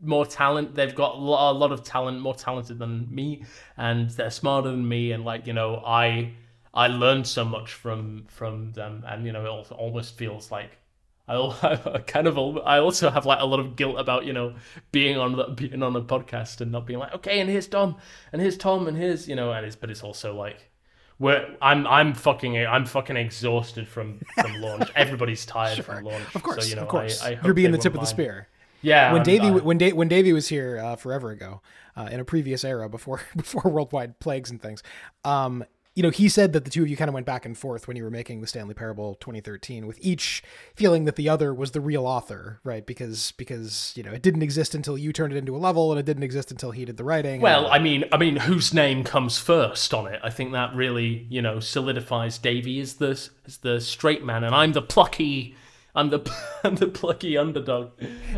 more talent. They've got a lot, a lot of talent, more talented than me, and they're smarter than me. And like you know, I I learned so much from from them, and you know, it almost feels like I kind of I also have like a lot of guilt about you know being on the, being on a podcast and not being like okay, and here's Tom, and here's Tom, and here's you know, and it's but it's also like. Where I'm, I'm fucking, I'm fucking exhausted from from launch. Everybody's tired from launch. of course, so, you know, of course, I, I hope you're being the tip of the mind. spear. Yeah, when I'm- Davey I- when da- when Davey was here uh, forever ago, uh, in a previous era before before worldwide plagues and things, um, you know, he said that the two of you kind of went back and forth when you were making the Stanley Parable 2013, with each feeling that the other was the real author, right? Because because you know it didn't exist until you turned it into a level, and it didn't exist until he did the writing. Well, I mean, I mean, whose name comes first on it? I think that really, you know, solidifies Davey as the as the straight man, and I'm the plucky, I'm the I'm the plucky underdog.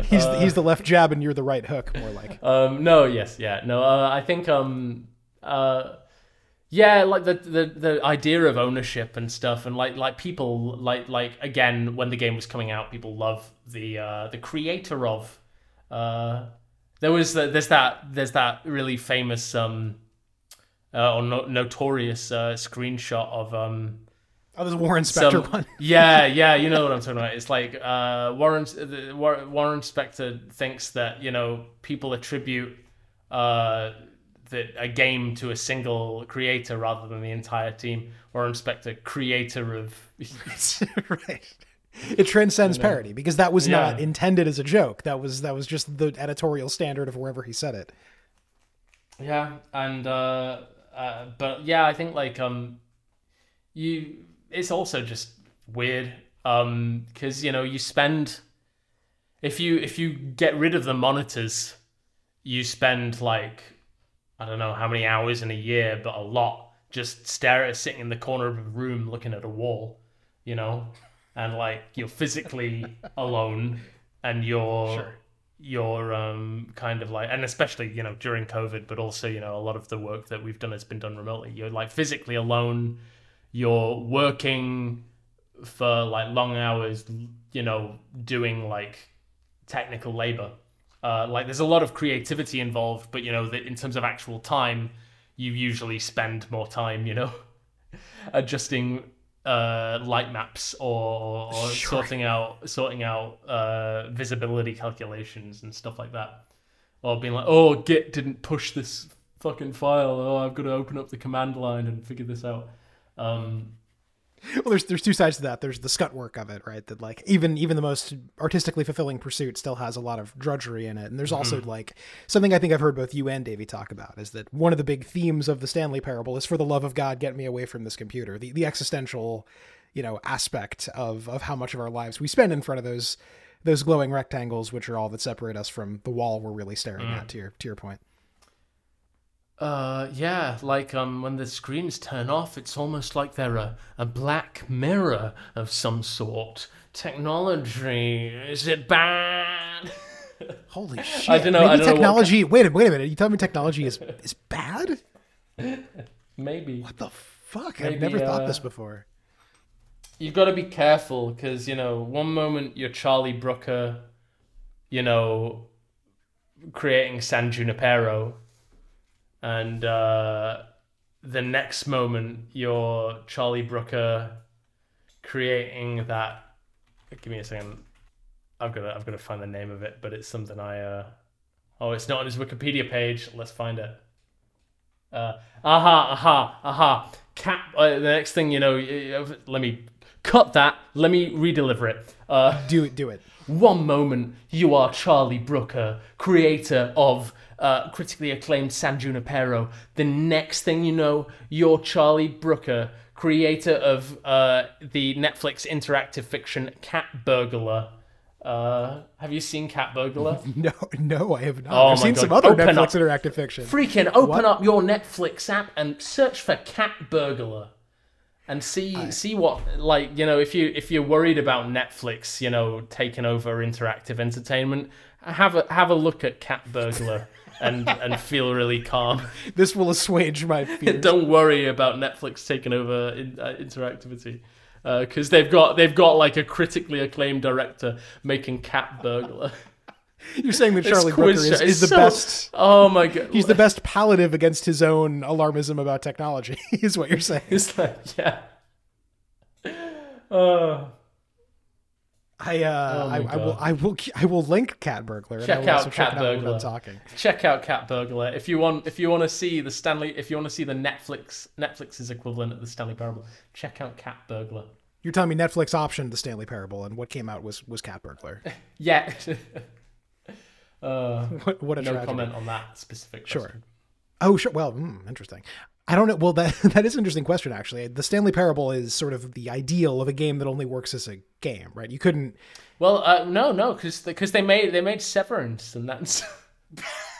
he's he's the left jab and you're the right hook, more like. Um, no, yes, yeah, no. Uh, I think, um, uh, yeah, like the, the the idea of ownership and stuff, and like like people like like again when the game was coming out, people love the uh, the creator of. Uh, there was the, there's that there's that really famous um, uh, or no, notorious uh, screenshot of um Oh, there's a Warren Spector some- one. yeah, yeah, you know what I'm talking about. It's like uh, Warren the, Warren Spector thinks that you know people attribute uh, that a game to a single creator rather than the entire team. Warren Spector, creator of right. It transcends parody because that was not intended as a joke. That was that was just the editorial standard of wherever he said it. Yeah, and uh, uh, but yeah, I think like um, you it's also just weird um because you know you spend if you if you get rid of the monitors, you spend like I don't know how many hours in a year, but a lot. Just stare at sitting in the corner of a room looking at a wall, you know, and like you're physically alone and you're Sure. you're um kind of like and especially you know during covid but also you know a lot of the work that we've done has been done remotely. You're like physically alone. You're working for like long hours you know doing like technical labor uh like there's a lot of creativity involved but you know that in terms of actual time you usually spend more time, you know, adjusting uh, light maps or, or Sure. sorting out sorting out uh, visibility calculations and stuff like that, or being like, oh, Git didn't push this fucking file. Oh, I've got to open up the command line and figure this out. Um, well there's there's two sides to that. There's the scut work of it right? That like even even the most artistically fulfilling pursuit still has a lot of drudgery in it. And there's also mm-hmm. like something i think i've heard both you and davey talk about is that one of the big themes of the stanley parable is for the love of god get me away from this computer. The, the existential you know aspect of of how much of our lives we spend in front of those those glowing rectangles which are all that separate us from the wall we're really staring at mm. to your to your point Uh, yeah, like um, when the screens turn off, it's almost like they're a, a black mirror of some sort. Technology, is it bad? holy shit I don't know, maybe I don't know what technology wait a wait a minute you tell me technology is is bad Maybe. what the fuck Maybe, i've never thought uh, this before You've got to be careful because, you know, one moment you're Charlie Brooker, you know, creating San Junipero, and uh, the next moment you're Charlie Brooker creating that. Give me a second. I've got to, I've got to find the name of it, but it's something I. Uh, oh, it's not on his Wikipedia page. Let's find it. Uh, aha, aha, aha. Cat. Uh, the next thing you know, let me cut that. Let me redeliver it. Uh, do it do it one moment you are Charlie Brooker, creator of uh, critically acclaimed San Junipero. The next thing you know, you're Charlie Brooker, creator of uh, the Netflix interactive fiction Cat Burglar. Uh, have you seen Cat Burglar? No, no, I have not. Oh I've seen God. some other Open Netflix up. interactive fiction. Freaking open What? up your Netflix app and search for Cat Burglar. And see see what like you know if you if you're worried about Netflix you know taking over interactive entertainment have a have a look at Cat Burglar and and feel really calm. This will assuage my fears. Don't worry about Netflix taking over in, uh, interactivity because they've got they've got like a critically acclaimed director making Cat Burglar. You're saying that Charlie Brooker is, is the so- best. Oh my god! He's the best palliative against his own alarmism about technology. Is what you're saying? It's like yeah. Uh, I uh, Oh I, I will I will I will link Cat Burglar. and Check out Cat Burglar. I'm talking. check out Cat Burglar if you want. If you want to see the Stanley, if you want to see the Netflix Netflix's equivalent of the Stanley Parable, check out Cat Burglar. You're telling me Netflix optioned the Stanley Parable, and what came out was was Cat Burglar. Yeah. uh, What, what a no tragedy. comment on that specific. Sure. Oh, sure. Well, hmm, interesting. I don't know. Well, that that is an interesting question. Actually, the Stanley Parable is sort of the ideal of a game that only works as a game, right? You couldn't. Well, uh, no, no, because because they made they made Severance and that's.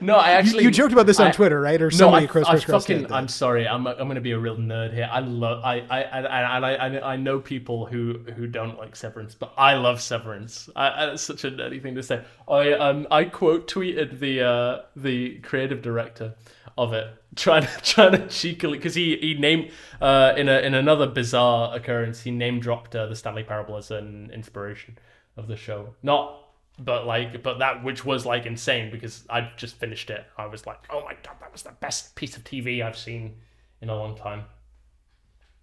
no, I actually you joked about this on I- Twitter, right? Or No, somebody I, across I Chris Cross fucking. I'm sorry. I'm. I'm gonna be a real nerd here. I love. I. I. I. I, I, I, I know people who who don't like Severance, but I love Severance. I, I, that's such a nerdy thing to say. I um. I quote tweeted the uh the creative director of it, trying to trying to cheekily because he he named uh in a in another bizarre occurrence he name dropped uh, the Stanley Parable as an inspiration of the show. Not but like but that which was like insane because I just finished it. I was like, oh my god, that was the best piece of TV I've seen in a long time.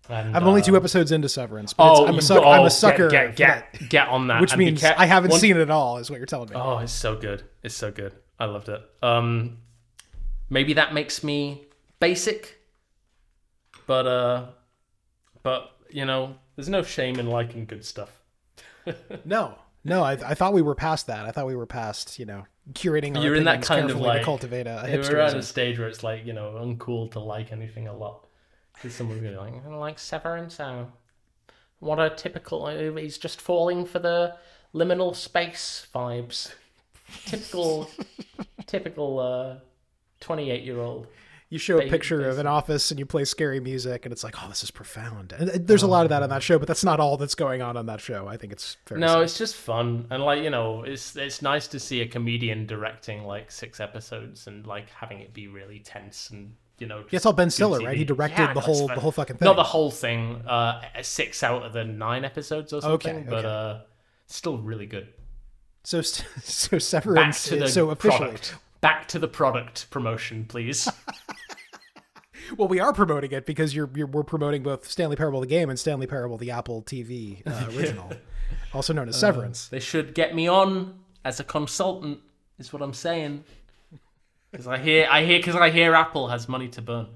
And, I'm only uh, two episodes into Severance, but it's, I'm, a you- suck, oh, I'm a sucker. Get for get, get, on that. which and means ca- I haven't once- seen it at all, is what you're telling me. Oh, it's so good. It's so good. I loved it. Um, maybe that makes me basic, but uh, but you know, there's no shame in liking good stuff. No, no, I, I thought we were past that. I thought we were past, you know, curating our You're in that kind of like cultivate a, We're at a stage where it's like you know uncool to like anything a lot. Because someone would be like, I like Severance. Oh, what a typical. He's just falling for the liminal space vibes. Typical, typical uh, twenty-eight-year-old. You show a picture of an office and you play scary music, and it's like, oh, this is profound. And uh, there's a lot of that on that show, but that's not all that's going on on that show. I think it's fair. No, it's just fun, and like you know, it's it's nice to see a comedian directing like six episodes and like having it be really tense and you know. Yeah, it's all Ben Stiller, right? He directed Yeah, the whole the whole fucking thing. Not the whole thing. Uh, six out of the nine episodes or something, Okay, but okay. uh, still really good. so so Back Severance. to the so officially, product. Back to the product promotion, please. Well, we are promoting it because you're, you're we're promoting both Stanley Parable the game and Stanley Parable the Apple TV uh, original, also known as Severance. They should get me on as a consultant. Is what I'm saying. Because I hear, I hear, because I hear Apple has money to burn.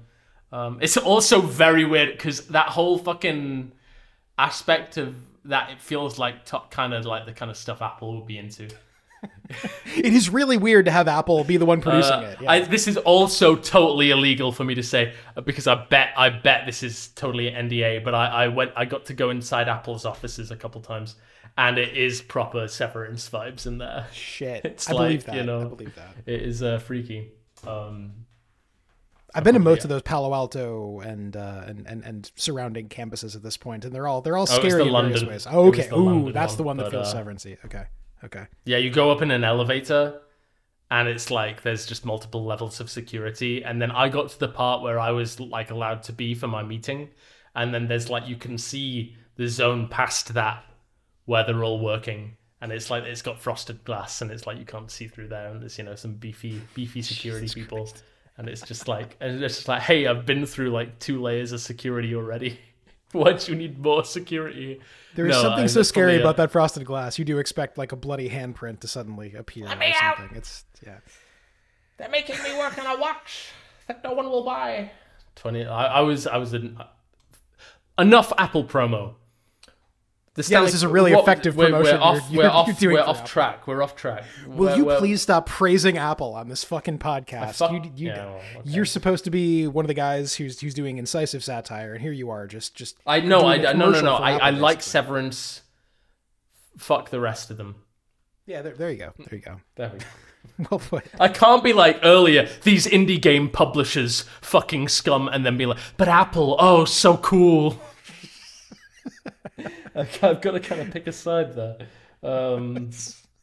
Um, it's also very weird because that whole fucking aspect of that it feels like top kind of like the kind of stuff Apple would be into. it is really weird to have Apple be the one producing Uh, it. Yeah. I, this is also totally illegal for me to say uh, because I bet I bet this is totally NDA. But I, I went I got to go inside Apple's offices a couple times, and it is proper Severance vibes in there. Shit, It's I believe like, that. you know, I believe that. It is uh, freaky. Um, I've been to most yeah. of those Palo Alto and, uh, and and and surrounding campuses at this point, and they're all they're all Oh, scary the in various ways. Oh, okay, ooh, London that's one, the one that but, feels uh, severancy. Okay, okay. Yeah, you go up in an elevator and it's like there's just multiple levels of security. And then I got to the part where I was like allowed to be for my meeting. And then there's like you can see the zone past that where they're all working. And it's like it's got frosted glass and it's like you can't see through there. And there's, you know, some beefy, beefy security people. And it's just like and it's just like, hey, I've been through like two layers of security already. Why do you need more security? There is No, something I- so scary probably, uh, about that frosted glass. You do expect like a bloody handprint to suddenly appear or me out! something. It's yeah. They're making me work on a watch that no one will buy. Twenty. I, I was. I was in, enough Apple promo. The Yeah, this is a really effective we're, promotion We're off. you're- we're off. we're off track. We're off track. Will We're- you we're- please stop praising Apple on this fucking podcast? fuck- you, you, yeah, well, okay. You're supposed to be one of the guys who's who's doing incisive satire, and here you are, just just. I know. I no no no. I, I like. Severance. Fuck the rest of them. Yeah, there, there you go. There you go. There we go. Well put. I can't be like earlier, these indie game publishers fucking scum, and then be like, but Apple, oh, so cool. I've got to kind of pick a side there. Um,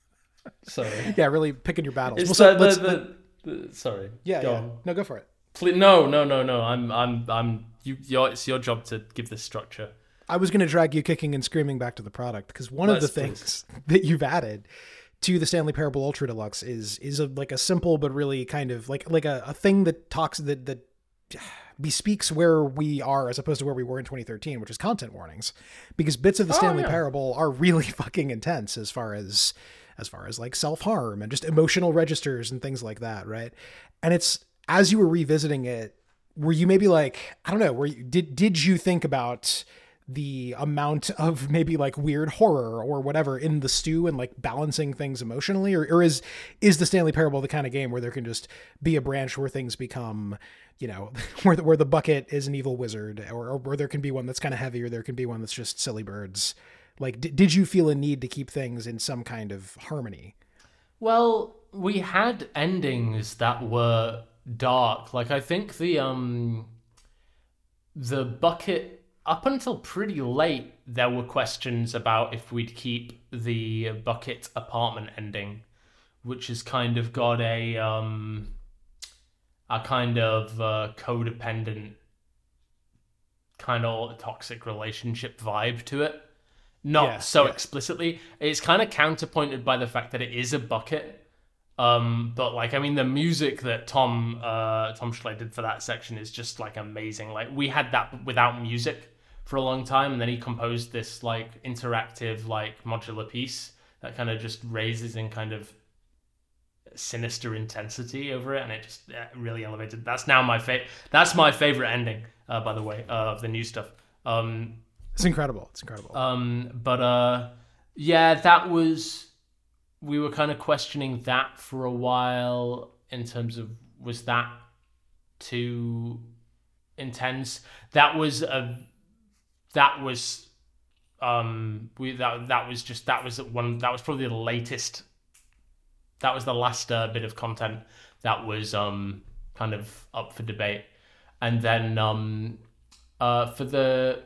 sorry. Yeah, really picking your battles. Well, so the, the, the, sorry. yeah, Go yeah. on. No, go for it. Please, no, no, no, no. I'm, I'm, I'm. You, your, it's your job to give this structure. I was going to drag you kicking and screaming back to the product because one of the Let's please. things that you've added to the Stanley Parable Ultra Deluxe is is a, like a simple but really kind of like like a, a thing that talks that that bespeaks where we are as opposed to where we were in 2013, which is content warnings, because bits of the oh, Stanley Oh, yeah. Parable are really fucking intense as far as as far as like self harm and just emotional registers and things like that, right? And it's as you were revisiting it, were you maybe like I don't know, were you, did did you think about the amount of maybe like weird horror or whatever in the stew and like balancing things emotionally or, or is is the stanley parable the kind of game where there can just be a branch where things become you know where the, where the bucket is an evil wizard or, where there can be one that's kind of heavy or there can be one that's just silly birds like d- did you feel a need to keep things in some kind of harmony Well, we had endings that were dark. Like I think the um the bucket up until pretty late there were questions about if we'd keep the bucket apartment ending, which has kind of got a um a kind of uh, codependent kind of toxic relationship vibe to it. Not Yeah, so yeah. explicitly. It's kind of counterpointed by the fact that it is a bucket. Um, but like, I mean, the music that Tom uh, Tom Schley did for that section is just like amazing. Like, we had that without music for a long time, and then he composed this like interactive, like modular piece that kind of just raises and kind of sinister intensity over it, and it just really elevated. That's now my favorite. That's my favorite ending, uh, by the way, uh, of the new stuff. Um, it's incredible it's incredible um, but uh, yeah, that was we were kind of questioning that for a while in terms of was that too intense? That was a that was um we that that was just that was one that was probably the latest that was the last uh, bit of content that was um kind of up for debate. And then um uh for the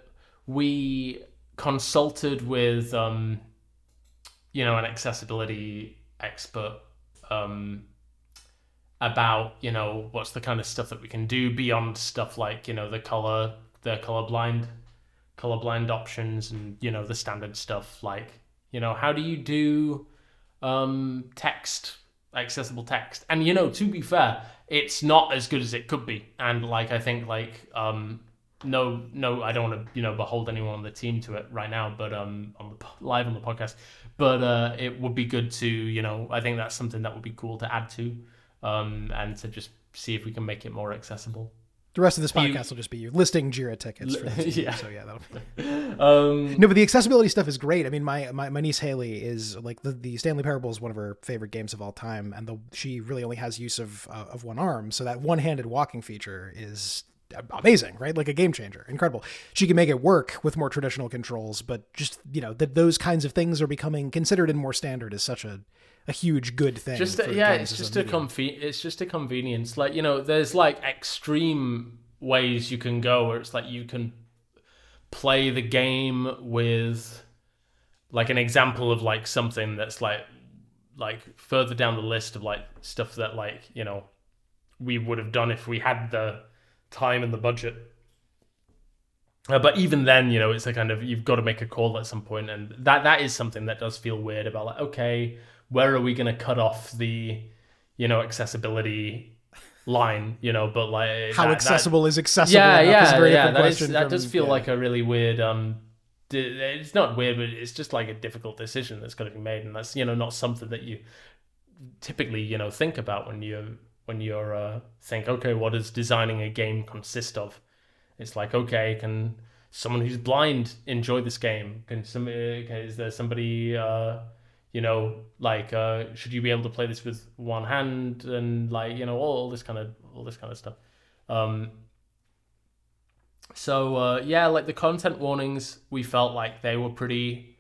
we consulted with um you know an accessibility expert um about you know what's the kind of stuff that we can do beyond stuff like you know the color the colorblind colorblind options and you know the standard stuff like you know how do you do um text accessible text. And you know, to be fair, it's not as good as it could be. And like I think like um no no I don't want to you know behold anyone on the team to it right now, but um on the live on the podcast. But uh, it would be good to you know I think that's something that would be cool to add to, um and to just see if we can make it more accessible. The rest of this You- podcast will just be you listing Jira tickets. For this Yeah. So yeah, that'll Be... Um, No, but the accessibility stuff is great. I mean, my my, my niece Haley is like the, the Stanley Parable is one of her favorite games of all time, and the she really only has use of uh, of one arm, so that one handed walking feature is amazing, right? Like a game changer, incredible. She can make it work with more traditional controls, but just you know that those kinds of things are becoming considered and more standard is such a a huge good thing. just for yeah it's just a medium. conve- it's just a convenience like you know there's like extreme ways you can go where it's like you can play the game with like an example of like something that's like like further down the list of like stuff that like you know we would have done if we had the time and the budget uh, but even then, you know, it's a kind of you've got to make a call at some point, and that that is something that does feel weird about like, okay, where are we going to cut off the, you know, accessibility line, you know? But like How that- that- accessible is accessible? yeah, yeah, very yeah. That, is, that from- does feel yeah. like a really weird. Um, it's not weird, but it's just like a difficult decision that's got to be made, and that's you know not something that you typically you know think about when you when you're uh, think okay, what does designing a game consist of? It's like okay, can someone who's blind enjoy this game? Can some okay, is there somebody uh, you know like uh, should you be able to play this with one hand and like you know all, all this kind of all this kind of stuff. Um, so uh, yeah, like the content warnings, we felt like they were pretty.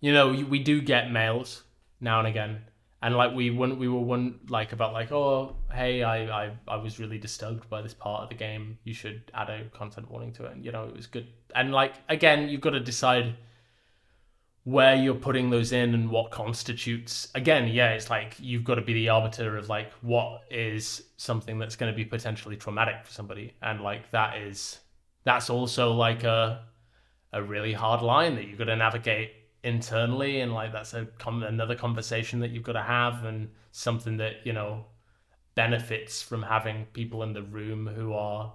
You know, we do get mails now and again, and like we wouldn't, we were one like about like, oh, hey, I, I I was really disturbed by this part of the game. You should add a content warning to it, and you know, it was good. And like again, you've got to decide where you're putting those in and what constitutes again yeah it's like you've got to be the arbiter of like what is something that's going to be potentially traumatic for somebody. And like that is that's also like a a really hard line that you've got to navigate internally. And like that's a com- another conversation that you've got to have and something that you know benefits from having people in the room who are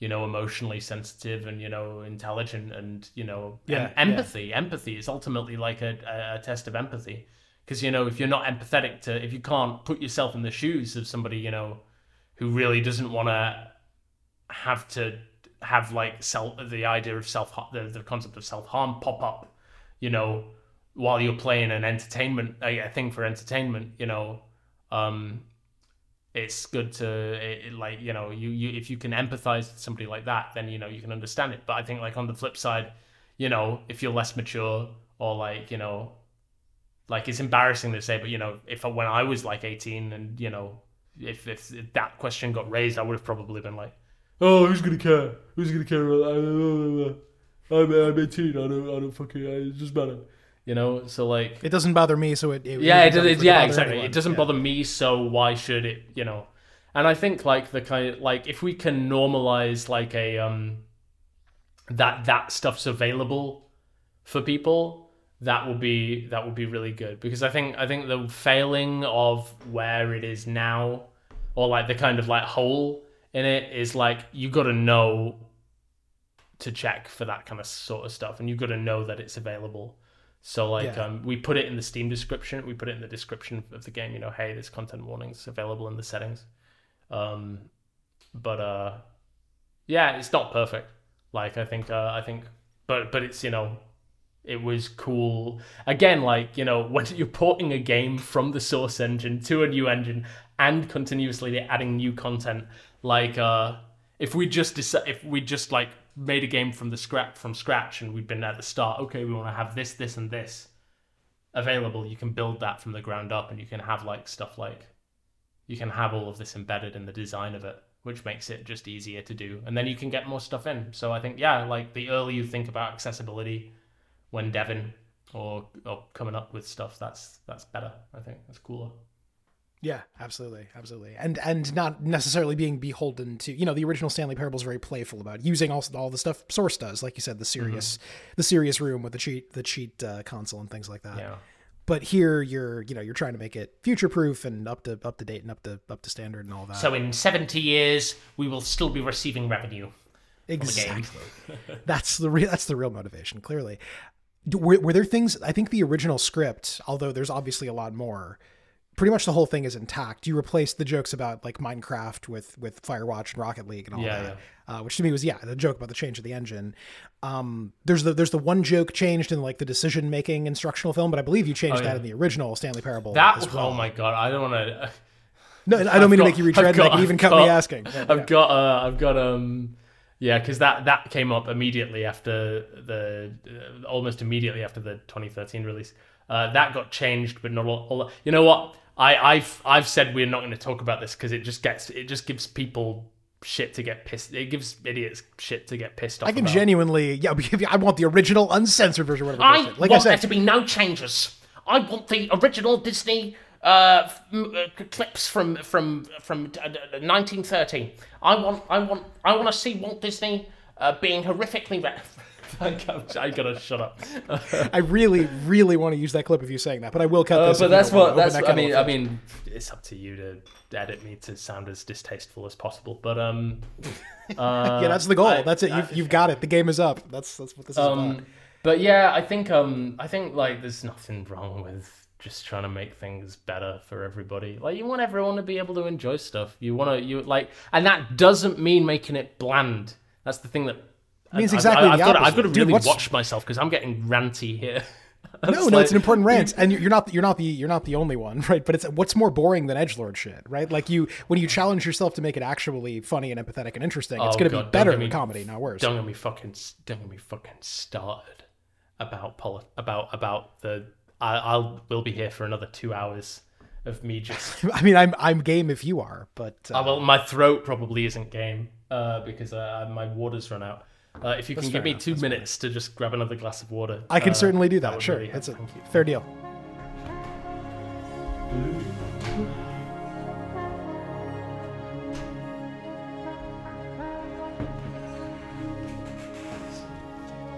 you know emotionally sensitive and you know intelligent and you know Yeah, em- empathy. Empathy is ultimately like a, a, test of empathy. Because you know if you're not empathetic to if you can't put yourself in the shoes of somebody you know who really doesn't want to have to have like self the idea of self the, the concept of self harm pop up you know while you're playing an entertainment a, a thing for entertainment you know um it's good to it, it, like you know you, you if you can empathize with somebody like that then you know you can understand it. But i think like on the flip side you know if you're less mature or like you know like it's embarrassing to say but you know if when i was like 18 and you know if, if that question got raised i would have probably been like oh who's gonna care? Who's gonna care about that? i'm, I'm 18 i don't i don't fucking it just matter you know so like It doesn't bother me, so it, it yeah, it it, doesn't it, bother yeah, exactly. anyone. It doesn't Yeah. bother me, so why should it? You know, and I think like the kind of like if we can normalize like a um that that stuff's available for people, that will be that would be really good because I think I think the failing of where it is now, or like the kind of like hole in it is like you got to know to check for that kind of sort of stuff, and you've got to know that it's available. So like Yeah. um, we put it in the Steam description. We put it in the description of the game. You know, hey, there's content warnings available in the settings. Um, but uh, yeah, it's not perfect. Like I think uh, I think, but but it's you know, it was cool. Again, like you know, when you're porting a game from the source engine to a new engine and continuously adding new content, like uh, if we just deci- if we just like made a game from the scrap from scratch and we'd been at the start, okay, we want to have this, this, and this available. You can build that from the ground up, and you can have like stuff like you can have all of this embedded in the design of it, which makes it just easier to do. And then you can get more stuff in. So I think yeah, like the earlier you think about accessibility when devin or or coming up with stuff, that's that's better. I think that's cooler. Yeah, absolutely, absolutely, and and not necessarily being beholden to you know the original Stanley Parable is very playful about using all all the stuff Source does, like you said, the serious Mm-hmm. the serious room with the cheat the cheat uh, console and things like that. Yeah. but here you're you know you're trying to make it future proof and up to up to date and up to up to standard and all that. So in 70 years, we will still be receiving revenue. exactly. that's the real that's the real motivation. Clearly, were, were there things? I think the original script, although there's obviously a lot more. Pretty much the whole thing is intact. You replaced the jokes about like Minecraft with with Firewatch and Rocket League and all Yeah, that, Uh, which to me was yeah the joke about the change of the engine. Um, there's the there's the one joke changed in like the decision making instructional film, but I believe you changed Oh, yeah. that in the original Stanley Parable That as was, well. oh my god, I don't want to. no, I don't mean to make you retread. Like, even cut me asking. Yeah, I've got, uh, I've got, um, yeah, because that that came up immediately after the, uh, almost immediately after the 2013 release. Uh, that got changed, but not all. all you know what? I, I've I've said we're not going to talk about this because it just gets it just gives people shit to get pissed. It gives idiots shit to get pissed off. I can about. genuinely, yeah, I want the original uncensored version. Whatever. I like want I said, there to be no changes. I want the original Disney uh, uh, clips from from from uh, uh, 1913. I want I want I want to see Walt Disney uh, being horrifically. Re- I gotta, shut up. I really, really want to use that clip of you saying that, but I will cut Uh, this. but that's what that's. that I mean, I mean, it's up to you to edit me to sound as distasteful as possible. But um, uh, yeah, that's the goal. I- that's it. You've, you've got it. The game is up. That's that's what this is about. um, but yeah, I think um, I think like there's nothing wrong with just trying to make things better for everybody. Like you want everyone to be able to enjoy stuff. You want to you like, and that doesn't mean making it bland. That's the thing that means I- exactly I, I've the got got to really what's- watch myself because I'm getting ranty here. No, no, it's an important rant, and you're not you're not the you're not the only one, right? But it's what's more boring than edge lord shit, right? Like you when you challenge yourself to make it actually funny and empathetic and interesting, it's Oh, going to be better than comedy, not worse. Don't get me fucking don't get me fucking started about poli- about about the. I, I'll we'll be here for another two hours of me just. I mean, I'm I'm game if you are, but uh, Uh, well, my throat probably isn't game uh, because uh, my water's run out. Uh, if you can give me enough, two minutes to just grab another glass of water, I can uh, certainly do that. would sure, really help. it's a Thank you. fair deal.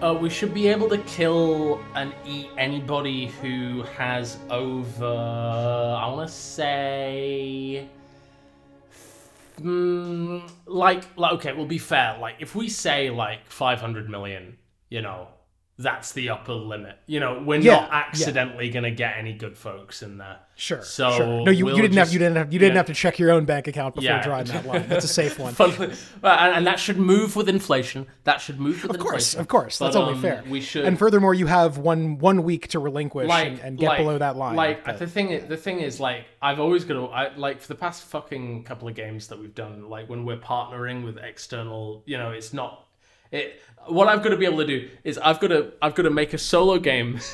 Uh, we should be able to kill and eat anybody who has over. I want to say. Mm, like, like, okay, we'll be fair. Like, if we say like 500 million, you know, that's the upper limit. You know, we're Yeah, not yeah. accidentally gonna get any good folks in there. Sure. So sure. no, you, we'll you didn't have you didn't have you didn't yeah. have to check your own bank account before Yeah. drawing that line. That's a safe one. And, and that should move with inflation. That should move with Of course, inflation. of course, that's But, only um, fair. We should. And furthermore, you have one one week to relinquish like and, and get like- below that line. Like but- the thing, the thing is, like I've always got to, I, like for the past fucking couple of games that we've done, like when we're partnering with external, you know, it's not. It. What I've got to be able to do is I've got to, I've got to make a solo game.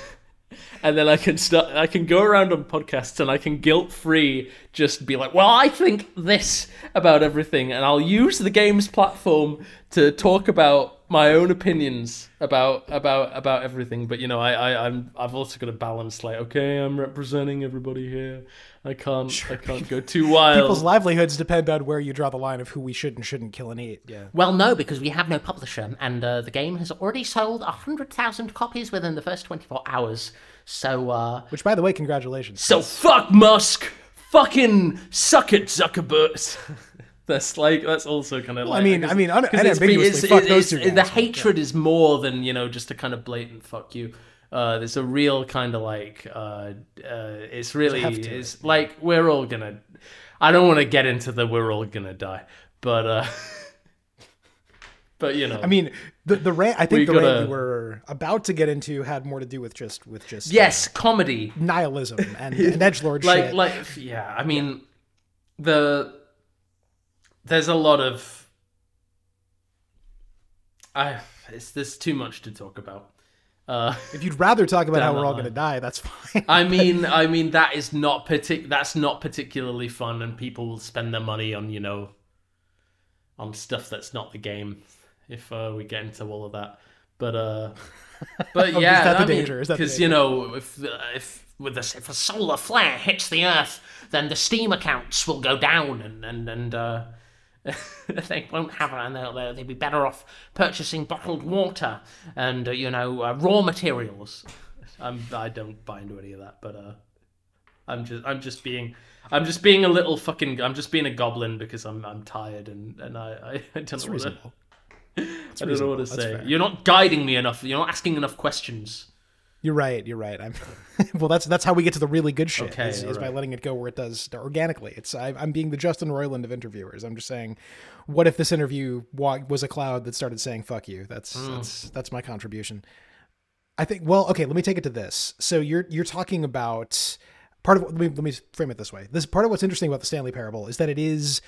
And then I can start. I can go around on podcasts and I can guilt free just be like, "Well, I think this about everything," and I'll use the game's platform to talk about my own opinions about about about everything. But you know, I, I I'm I've also got to balance like, okay, I'm representing everybody here. I can't I can't go too wild. People's livelihoods depend on where you draw the line of who we should and shouldn't kill and eat. Yeah. Well, no, because we have no publisher, and uh, the game has already sold 100,000 copies within the first 24 hours. So, uh, Which, by the way, congratulations. So fuck Musk. Fucking suck it, Zuckerberg. That's like that's also kind of. I like, mean- I mean, un- 'cause it's- unambiguously, it's- fuck it's- those two guys, The but, hatred is more than you know just a kind of blatant fuck you. Uh, there's a real kind of like uh, uh, it's really it's like we're all gonna. I don't want to get into the we're all gonna die, but uh, but you know. I mean, the the rant. I We think the rant gotta- you were about to get into had more to do with just with just yes, comedy. nihilism and, and edgelord like shit. like yeah i mean the there's a lot of i it's there's too much to talk about uh if you'd rather talk about how we're all going to die, that's fine. i mean i mean that is not partic- that's not particularly fun and people will spend their money on you know on stuff that's not the game if uh, we get into all of that but uh but is yeah that the I mean, danger? Is that the because you know if if with this if a solar flare hits the Earth, then the Steam accounts will go down, and and and uh, they won't have it, and they'll, they'll they'll be better off purchasing bottled water and uh, you know uh, raw materials. I'm I don't buy into any of that, but uh, I'm just I'm just being I'm just being a little fucking I'm just being a goblin because I'm I'm tired and and I I, I don't know what to. I don't know what to. That's say. fair. You're not guiding me enough. You're not asking enough questions. You're right. You're right. I'm well. That's that's how we get to the really good shit. Okay, is, is by letting it go where it does organically. It's I, I'm being the Justin Roiland of interviewers. I'm just saying, what if this interview wa- was a cloud that started saying "fuck you"? That's Hmm. that's that's my contribution. I think. Well, okay. Let me take it to this. So you're you're talking about part of. Let me let me frame it this way. This part of what's interesting about the Stanley Parable is that it is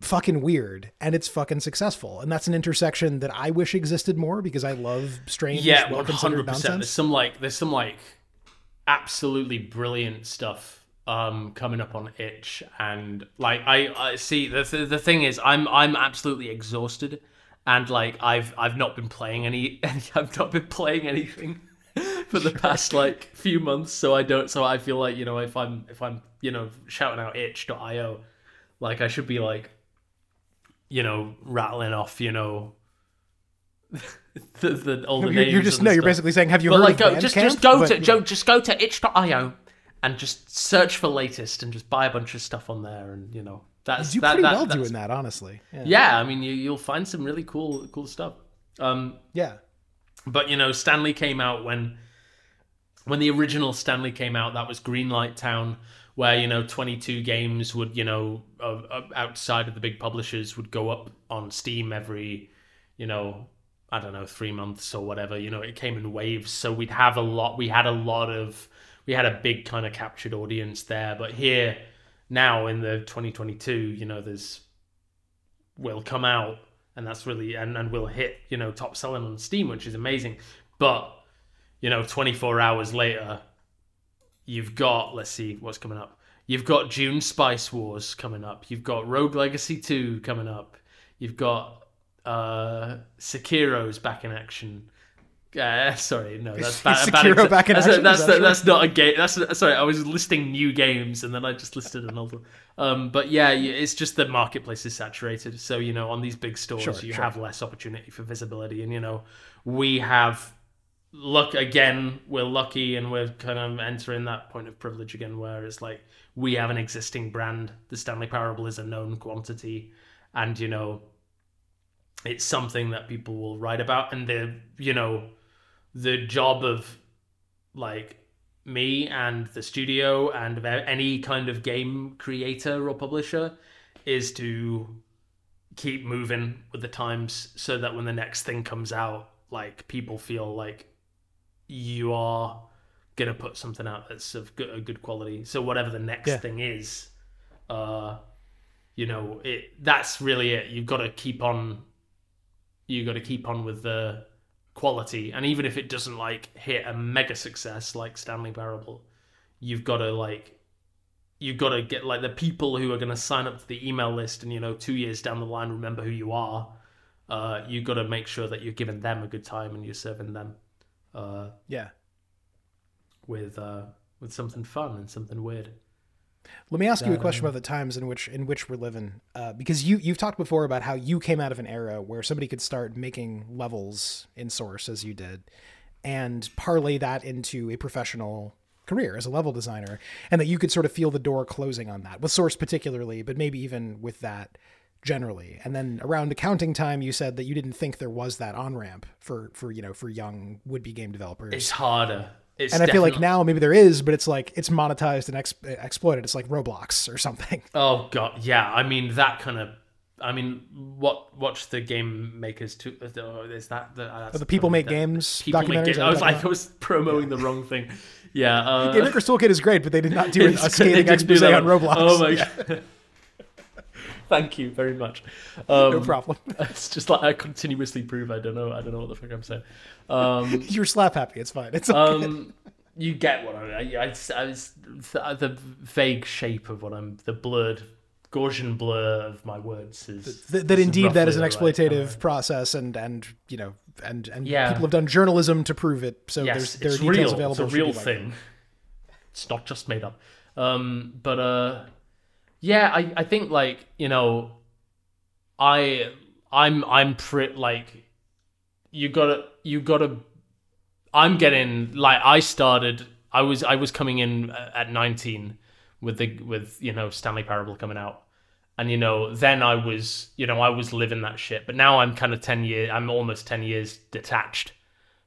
fucking weird and it's fucking successful, and that's an intersection that I wish existed more because I love strange, Yeah, well-considered hundred percent. There's some like there's some like absolutely brilliant stuff um coming up on itch. And like i i see the the, the thing is i'm i'm absolutely exhausted. And like i've i've not been playing any, any i've not been playing anything for the past like few months. So i don't so i feel like you know if i'm if i'm you know shouting out itch.io like i should be like you know rattling off you know the, the all the You're, names you're just no. You're basically saying, have you But heard like, of go, just Bandcamp? just go But, to Joe, just go to itch.io and just search for latest and just buy a bunch of stuff on there, and you know that's You do that, pretty that- well doing that, honestly. Yeah. Yeah, I mean, you, you'll find some really cool cool stuff. Um, Yeah. but you know, Stanley came out when when the original Stanley came out. That was Greenlight Town, where you know 22 games would you know outside of the big publishers would go up on Steam every you know I don't know three months or whatever. You know, it came in waves, so we'd have a lot. We had a lot of we had a big kind of captured audience there. But here now in the 2022, you know, there's will come out and that's really and, and will hit you know top selling on steam which is amazing but you know 24 hours later you've got let's see what's coming up you've got dune spice wars coming up you've got rogue legacy 2 coming up you've got uh sekiro's back in action uh, sorry, no, that's Is bad. bad Sekiro back in that's, action? That's Is that true? that's not a game. That's sorry. I was listing new games and then I just listed another. Um, but yeah, it's just the marketplace is saturated. So you know, on these big stores, Sure, you sure. have less opportunity for visibility, and you know, we have luck again. We're lucky, and we're kind of entering that point of privilege again, where it's like we have an existing brand. The Stanley Parable is a known quantity, and you know, it's something that people will write about, and the you know, the job of like me and the studio and any kind of game creator or publisher is to keep moving with the times so that when the next thing comes out like people feel like you are gonna put something out that's of good, a good quality. So whatever the next Yeah. thing is uh you know it that's really it. You've got to keep on you got to keep on with the quality. And even if it doesn't like hit a mega success like stanley parable you've got to like you've got to get like the people who are going to sign up to the email list and you know two years down the line remember who you are uh, you've got to make sure that you're giving them a good time and you're serving them uh, Yeah. with uh, with something fun and something weird Let me ask you a question about the times in which in which we're living, uh, because you you've talked before about how you came out of an era where somebody could start making levels in Source as you did, and parlay that into a professional career as a level designer, and that you could sort of feel the door closing on that with Source particularly, but maybe even with that generally. And then around accounting time, you said that you didn't think there was that on ramp for for you know for young would be game developers. it's harder it's and I feel like now maybe there is, but it's like it's monetized and ex- exploited. It's like Roblox or something. Oh god, yeah. I mean that kind of. I mean, what watch the game makers too? Oh, is that the uh, that's the People Make that- Games People make documentaries games. that I was like, I was promoting the wrong thing. Yeah. Uh, Game Maker's Toolkit is great, but they did not do a scathing expose on Roblox. Oh my god. Thank you very much. Um, no problem. It's just like I continuously prove I don't know. I don't know what the fuck I'm saying. Um, You're slap happy. It's fine. It's okay. um, you get what I, mean. I, I, I was the vague shape of what I'm the blurred Gaussian blur of my words is Th- that is indeed that is an the right exploitative process, and and you know, and and Yeah. people have done journalism to prove it. So yes, there's there are details real. available. It's a real people like thing. It's not just made up. Um, but uh, yeah, I, I think like you know, I I'm I'm pretty like you gotta you gotta I'm getting like I started. I was I was coming in uh, at 19 with the with you know Stanley Parable coming out, and you know then I was you know I was living that shit. But now I'm kind of 10 years. I'm almost 10 years detached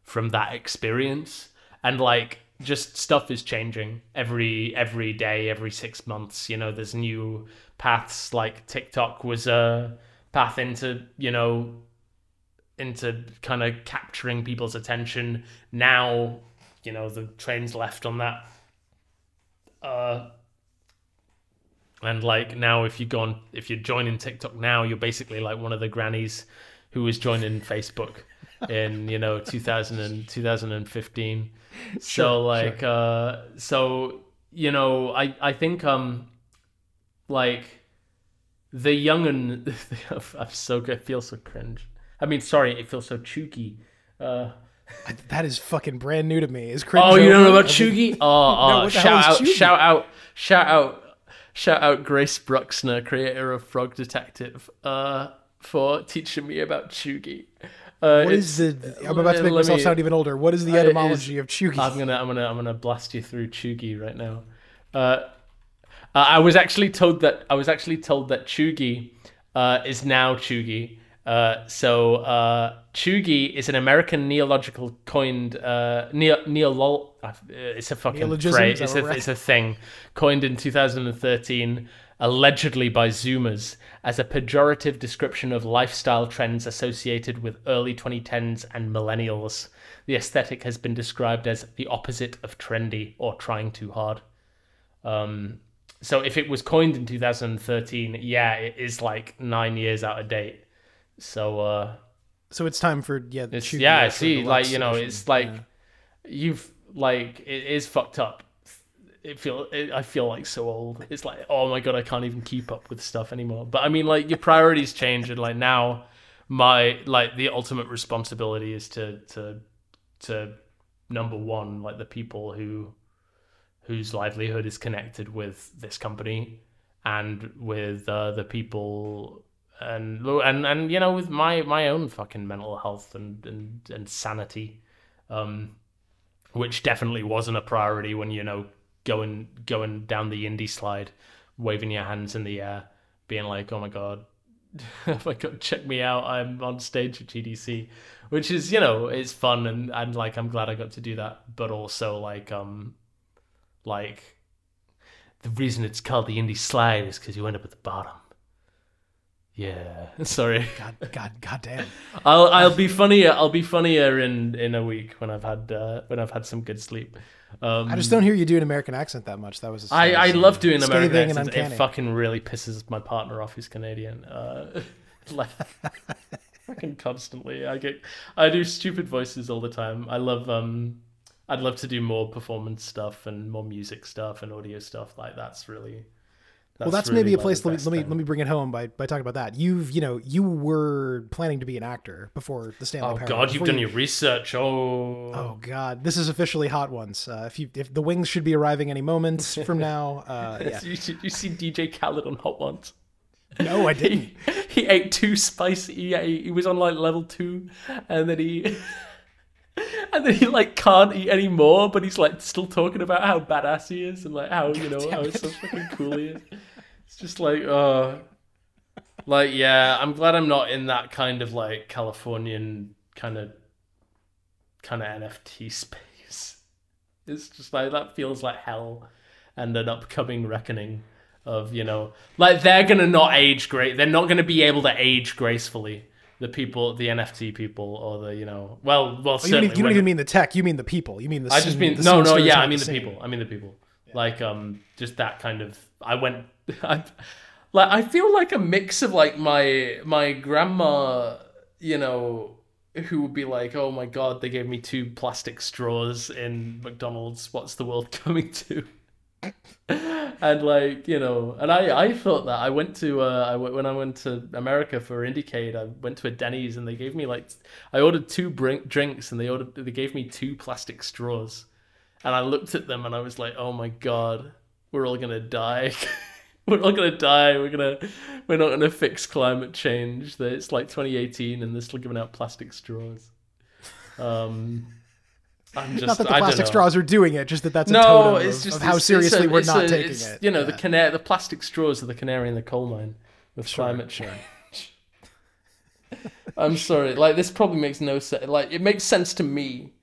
from that experience, and like just stuff is changing every every day, every six months. You know, there's new paths. Like TikTok was a path into you know into kind of capturing people's attention. Now, you know, the train's left on that. Uh, and like now, if you go on, if you're joining TikTok now, you're basically like one of the grannies who was joining Facebook in you know 2000 and 2015. so like, uh, so you know, I I think um, like the young and I'm so good, feel so cringe. I mean, sorry, it feels so chooky. Uh, I- that is fucking brand new to me. Is cringe oh, you don't know about chooky? Oh, oh what the shout out, shout out, shout out, shout out, Grace Bruxner, creator of Frog Detective, uh, for teaching me about cheugy. Uh, What is the? I'm about to make myself me- sound even older. What is the Uh, etymology of cheugy? I'm gonna, I'm gonna, I'm gonna blast you through Cheugy right now. Uh, uh, I was actually told that I was actually told that Cheugy uh, is now Cheugy. Uh, so uh, Cheugy is an American neological coined uh, neo neolol. Uh, it's a fucking phrase. It's a, right? it's a thing coined in 2013 allegedly by Zoomers as a pejorative description of lifestyle trends associated with early 2010s and millennials. The aesthetic has been described as the opposite of trendy or trying too hard. Um, so if it was coined in 2013, yeah, it is like nine years out of date. So uh, so it's time for yeah. Yeah, Ultra see, like you know, it's like Yeah. you've like it is fucked up. It feel it, I feel like so old. It's like oh my god, I can't even keep up with stuff anymore. But I mean, like your priorities change, and like now, my like the ultimate responsibility is to to to number one, like the people who whose livelihood is connected with this company and with uh, the people and and and you know with my my own fucking mental health and and, and sanity um which definitely wasn't a priority when you know going going down the indie slide waving your hands in the air being like oh my god my god check me out i'm on stage at gdc which is you know it's fun and and like i'm glad i got to do that but also like um like the reason it's called the indie slide is because you end up at the bottom yeah sorry God, God, God damn. I'll I'll be funnier. I'll be funnier in in a week when I've had uh, when I've had some good sleep. Um, I just don't hear you do an American accent that much. That was. I, I love doing American accents. It fucking really pisses my partner off who's Canadian. Uh, like fucking constantly. I get I do stupid voices all the time. I love um I'd love to do more performance stuff and more music stuff and audio stuff. Like that's really well, that's really, maybe a place. Let me let me let me bring it home by, by talking about that. You've you know you were planning to be an actor before the Stanley. Oh Parable, god, you've done you- your research. Oh. Oh god, this is officially hot ones. Uh, if you if the wings should be arriving any moment from now, uh, yeah. You, you see DJ Khaled on Hot Ones? No, I didn't. he, he ate two spicy. He, he was on like level two, and then he, and then he like can't eat anymore. But he's like still talking about how badass he is and like how you know how so fucking cool he is. It's just like, uh, like yeah. I'm glad I'm not in that kind of like Californian kind of kind of NFT space. It's just like that feels like hell and an upcoming reckoning of you know like they're gonna not age great they're not gonna be able to age gracefully the people the nft people or the you know well well Oh, you, mean, you don't even mean the tech. You mean the people. You mean the. i just scene- mean the no no yeah i mean the scene. people i mean the people like um just that kind of i went I, like i feel like a mix of like my my grandma you know who would be like oh my god they gave me two plastic straws in mcdonald's. What's the world coming to? And like you know and i i thought that. I went to uh i went when i went to america for indiecade i went to a denny's and they gave me like i ordered two brin- drinks and they ordered they gave me two plastic straws. And i looked at them and i was like oh my god we're all gonna die we're not gonna die we're gonna we're not gonna fix climate change that it's like 2018 and they're still giving out plastic straws um I'm just Not that the plastic straws are doing it, just that that's a no, totem it's of, just of how it's- seriously it's a- we're not a- taking it. You know, the Yeah. canary, the plastic straws are the canary in the coal mine with climate change. I'm sorry, like this probably makes no sense. Like it makes sense to me.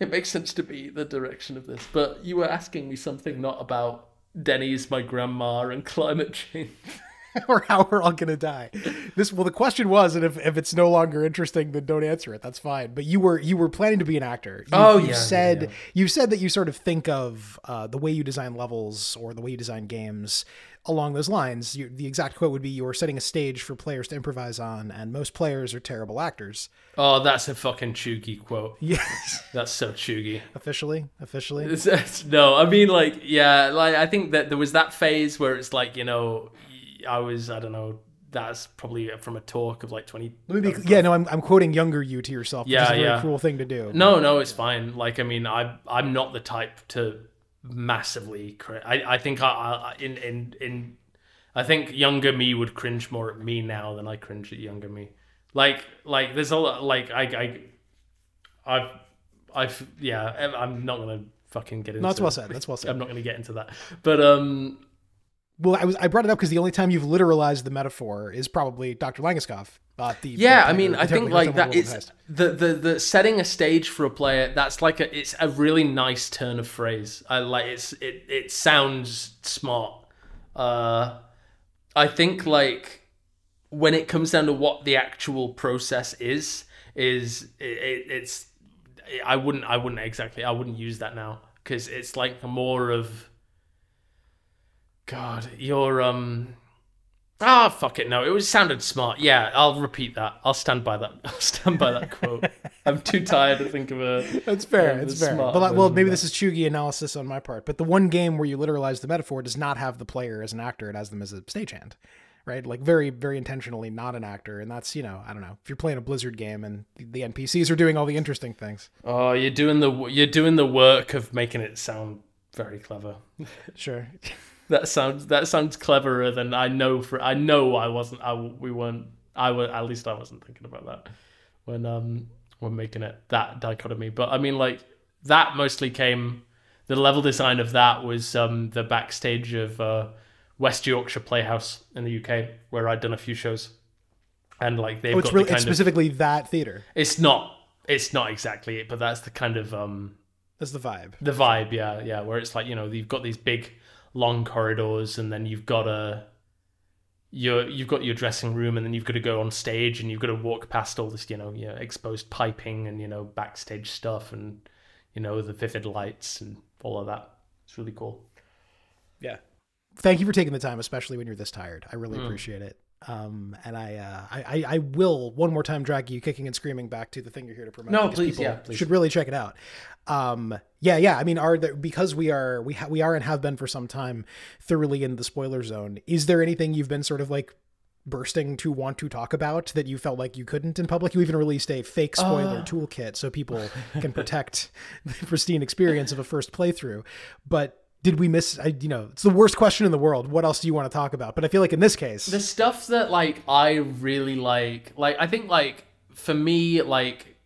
It makes sense to me the direction of this, but you were asking me something not about Denny's, my grandma, and climate change. or how we're all gonna die. This well, the question was, and if, if it's no longer interesting, then don't answer it. That's fine. But you were you were planning to be an actor. You, Oh, you yeah, said yeah, yeah. you said that you sort of think of uh, the way you design levels or the way you design games along those lines. You, the exact quote would be, "You are setting a stage for players to improvise on, and most players are terrible actors." Oh, that's a fucking cheugy quote. Yes, That's so cheugy. officially, officially. It's- it's- no, I mean like yeah, like I think that there was that phase where it's like you know I was I don't know that's probably from a talk of like twenty. Let me be, yeah, no, I'm, I'm quoting younger you to yourself. Which Yeah, is a very yeah. cruel thing to do. No, no, it's fine. Like I mean I I'm not the type to massively. Cr- I I think I, I in in in I think younger me would cringe more at me now than I cringe at younger me. Like like there's a lot like I I I've I've yeah I'm not gonna fucking get into. No, that's well said. That's well said. I'm not going to get into that. But um, Well, I was I brought it up because the only time you've literalized the metaphor is probably Dr. Langeskov. Uh, the yeah, the- I mean, the I think like that Wolfen the, the the setting a stage for a player. That's like a it's a really nice turn of phrase. I like it's it it sounds smart. Uh, I think like when it comes down to what the actual process is, is it, it, it's I wouldn't I wouldn't exactly I wouldn't use that now because it's like more of God, you're um ah fuck it no it was sounded smart yeah I'll repeat that I'll stand by that I'll stand by that quote I'm too tired to think of a That's fair. Yeah, It's fair. But like, well, maybe of this is cheugy analysis on my part. But the one game where you literalize the metaphor does not have the player as an actor; it has them as a stagehand, right? Like very, very intentionally not an actor. And that's you know, I don't know if you're playing a Blizzard game and the NPCs are doing all the interesting things. oh you're doing the you're doing the work of making it sound very clever Sure. That sounds that sounds cleverer than I know for I know I wasn't I we weren't I was at least I wasn't thinking about that when um when making it that dichotomy but I mean like that mostly came the level design of that was um the backstage of uh West Yorkshire Playhouse in the UK where I'd done a few shows and like they've Oh, it's got really the it's of specifically that theater. it's not it's not exactly it but that's the kind of um That's the vibe. the vibe yeah yeah where it's like you know you've got these big long corridors and then you've got a your you've got your dressing room and then you've got to go on stage and you've got to walk past all this you know you know, exposed piping and you know backstage stuff and you know the vivid lights and all of that it's really cool Yeah. Thank you for taking the time, especially when you're this tired. I Mm. really appreciate it. Um, and I, uh, I, I, will one more time drag you kicking and screaming back to the thing you're here to promote. No, please, yeah, please. should really check it out. Um, yeah, yeah. I mean, are there because we are we ha- we are and have been for some time thoroughly in the spoiler zone. Is there anything you've been sort of like bursting to want to talk about that you felt like you couldn't in public? You even released a fake spoiler Uh. toolkit so people can protect the pristine experience of a first playthrough. But did we miss? I, you know, it's the worst question in the world. What else do you want to talk about? But I feel like in this case, the stuff that like I really like like I think like for me like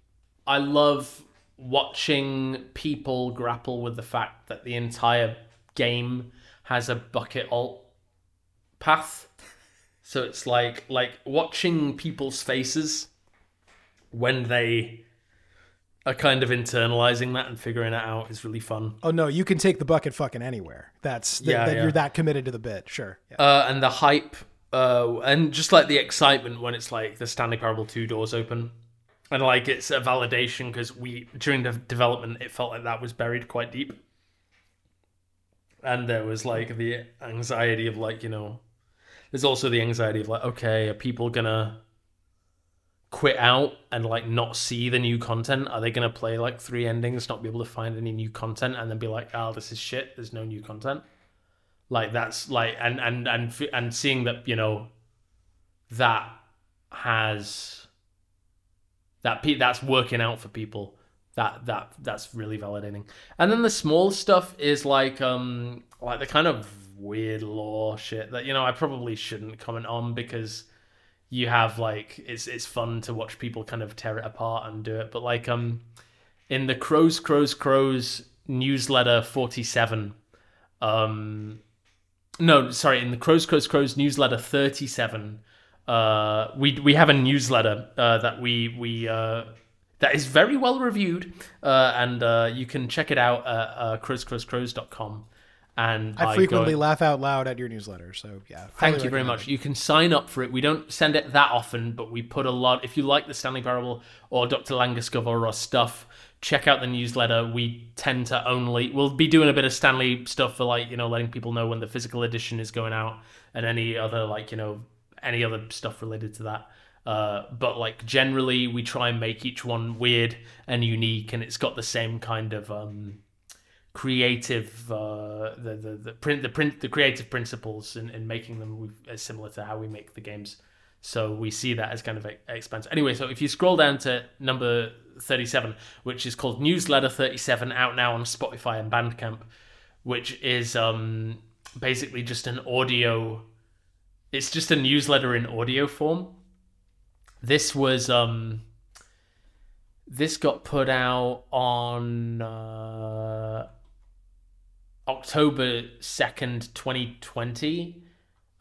I love watching people grapple with the fact that the entire game has a bucket alt path. So it's like like watching people's faces when they are kind of internalizing that and figuring it out is really fun. oh no, you can take the bucket fucking anywhere. That's that, Yeah, that yeah. you're that committed to the bit. Sure. Yeah. uh, and the hype, uh, and just like the excitement when it's like the Stanley Parable two doors open, and like it's a validation because we during the development it felt like that was buried quite deep, and there was like the anxiety of like you know, there's also the anxiety of like okay, are people gonna quit out and like not see the new content? Are they gonna play like three endings, not be able to find any new content, and then be like, oh, this is shit. There's no new content like that's like and and and and seeing that you know that has that pe- that's working out for people that that that's really validating and then the small stuff is like um like the kind of weird law shit that you know I probably shouldn't comment on because you have like it's it's fun to watch people kind of tear it apart and do it. But like um in the Crows Crows Crows newsletter 47 um no sorry in the Crows Crows Crows newsletter 37 uh we we have a newsletter uh that we we uh that is very well reviewed uh and uh you can check it out at uh crowscrowscrows.com and I by frequently going- laugh out loud at your newsletter, so yeah. Thank you very much. You can sign up for it. We don't send it that often, but we put a lot. If you like the Stanley Parable or Dr. Langeskov or stuff, check out the newsletter. We tend to only we'll be doing a bit of Stanley stuff for like you know letting people know when the physical edition is going out and any other like you know any other stuff related to that. Uh, but like generally, we try and make each one weird and unique, and it's got the same kind of um, creative uh, the, the the print the print the creative principles and, in making them is similar to how we make the games. So we see that as kind of expensive anyway so if you scroll down to number 37 which is called newsletter 37 out now on spotify and bandcamp which is um basically just an audio it's just a newsletter in audio form. This was um this got put out on uh, October 2nd, 2020.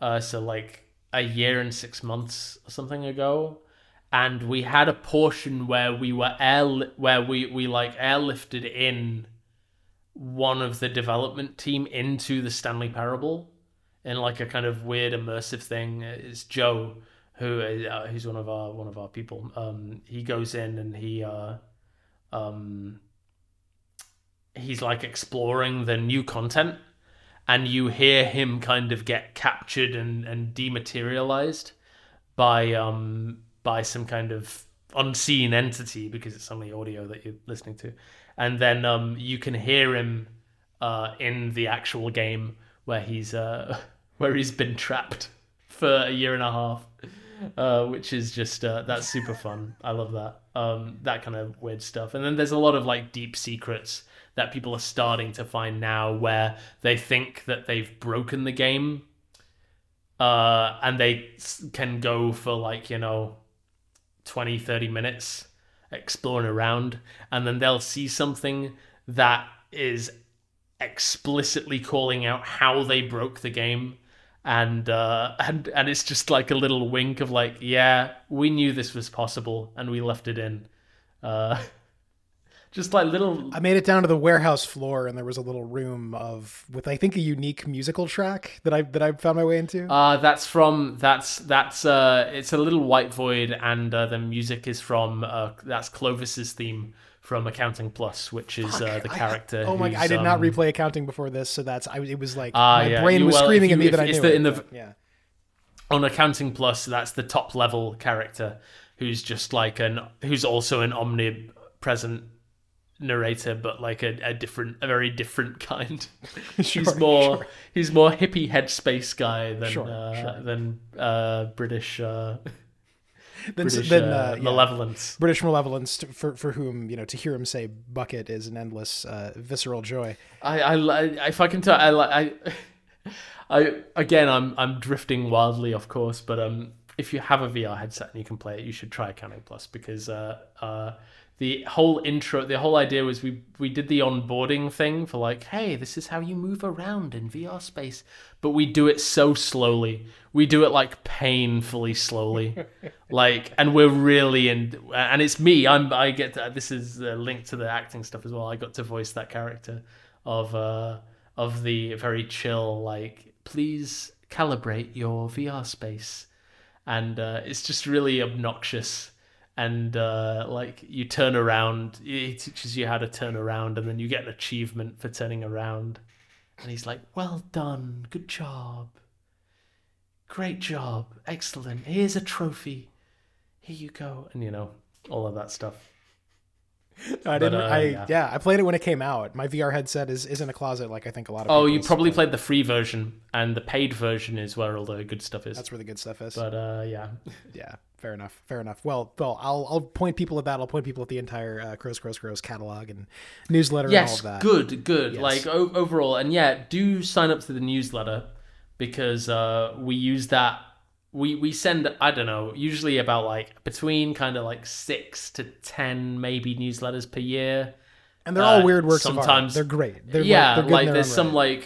Uh, so, like a year and six months or something ago. And we had a portion where we were air, where we, we like airlifted in one of the development team into the Stanley Parable in like a kind of weird immersive thing. It's Joe who uh, who's one of our one of our people. Um, he goes in and he uh, um, he's like exploring the new content, and you hear him kind of get captured and and dematerialized by um by some kind of unseen entity because it's only audio that you're listening to, and then um you can hear him uh in the actual game where he's uh where he's been trapped for a year and a half uh, which is just uh, that's super fun. I love that. Um, that kind of weird stuff. And then there's a lot of like deep secrets that people are starting to find now, where they think that they've broken the game, uh, and they can go for like you know 20, 30 minutes exploring around, and then they'll see something that is explicitly calling out how they broke the game and uh, and and it's just like a little wink of like, yeah, we knew this was possible, and we left it in. Uh, just like little, I made it down to the warehouse floor, and there was a little room of with I think a unique musical track that I that I found my way into. uh, that's from that's that's uh, it's a little white void, and uh, the music is from uh, that's Clovis's theme from Accounting Plus, which is uh, the I- character. oh my! I did not um, replay accounting before this, so that's I. It was like Ah, my yeah. brain You- was well, screaming at me if that I it's knew the- it. in the- yeah. on Accounting Plus, that's the top level character who's just like an who's also an omnipresent narrator, but like a, a different, a very different kind. he's more sure. he's more hippie headspace guy than Sure, uh, sure. than uh, British uh, Then, British then, uh, uh, yeah. malevolence. British malevolence, t- for for whom you know to hear him say "bucket" is an endless uh, visceral joy. I, I, if I can tell, I, I, I, again, I'm, I'm drifting wildly off course, but um, if you have a VR headset and you can play it, you should try Accounting Plus because uh, uh, the whole intro, the whole idea was we we did the onboarding thing for like, hey, this is how you move around in VR space, but we do it so slowly. We do it like painfully slowly, like, and we're really in, and it's me. I'm I get to, this is a link to the acting stuff as well. I got to voice that character of uh of the very chill like please calibrate your VR space and uh, it's just really obnoxious and uh, like you turn around he teaches you how to turn around and then you get an achievement for turning around. And he's like well done. Good job. Great job. Excellent. Here's a trophy. Here you go. And you know all of that stuff I didn't. uh, I yeah. yeah. I played it when it came out. My VR headset is is in a closet, like I think a lot of. oh you probably but played the free version and the paid version is where all the good stuff is That's where the good stuff is. but uh yeah yeah, fair enough. Fair enough. Well, well, I'll I'll point people at that. I'll point people at the entire uh, Crows Crows Crows catalog and newsletter yes and all of that. good good Yes. like o- overall and yeah do sign up to the newsletter because uh we use that we we send I don't know usually about like between kind of like six to ten maybe newsletters per year. And they're all Uh, weird works sometimes- They're great. They're yeah, like, they're good like there's some right. like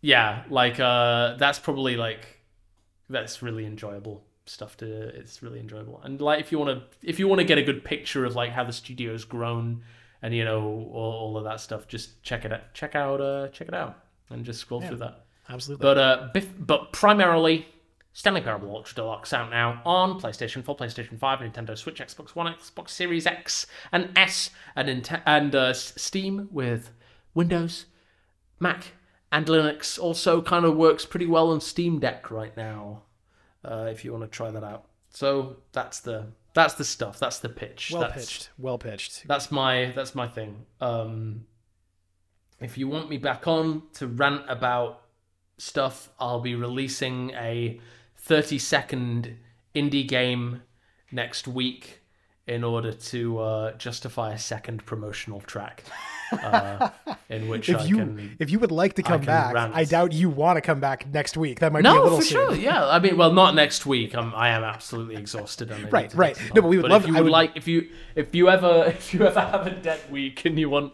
yeah, like uh that's probably like that's really enjoyable stuff to it's really enjoyable. And like if you want to if you want to get a good picture of like how the studio's grown and you know all, all of that stuff just check it out check out uh check it out and just scroll through that. absolutely. But uh, bif- but primarily, Stanley Parable Ultra Deluxe out now on PlayStation 4, PlayStation 5, Nintendo Switch, Xbox One, Xbox Series X and S, and and uh, Steam with Windows, Mac, and Linux. Also, kind of works pretty well on Steam Deck right now. Uh, if you want to try that out, so that's the that's the stuff. That's the pitch. well That's- pitched. Well pitched. that's my that's my thing. Um, if you want me back on to rant about stuff, I'll be releasing a 30 second indie game next week in order to uh, justify a second promotional track. Uh, in which If I you can. if you would like to come can back, rant. I doubt you want to come back next week. That might be a No, little for soon. sure. Yeah, I mean, well, not next week. I'm, I am absolutely exhausted. Right, right. No, but we would love- If you I would would- like, if you, if you ever, if you ever have a dead week and you want,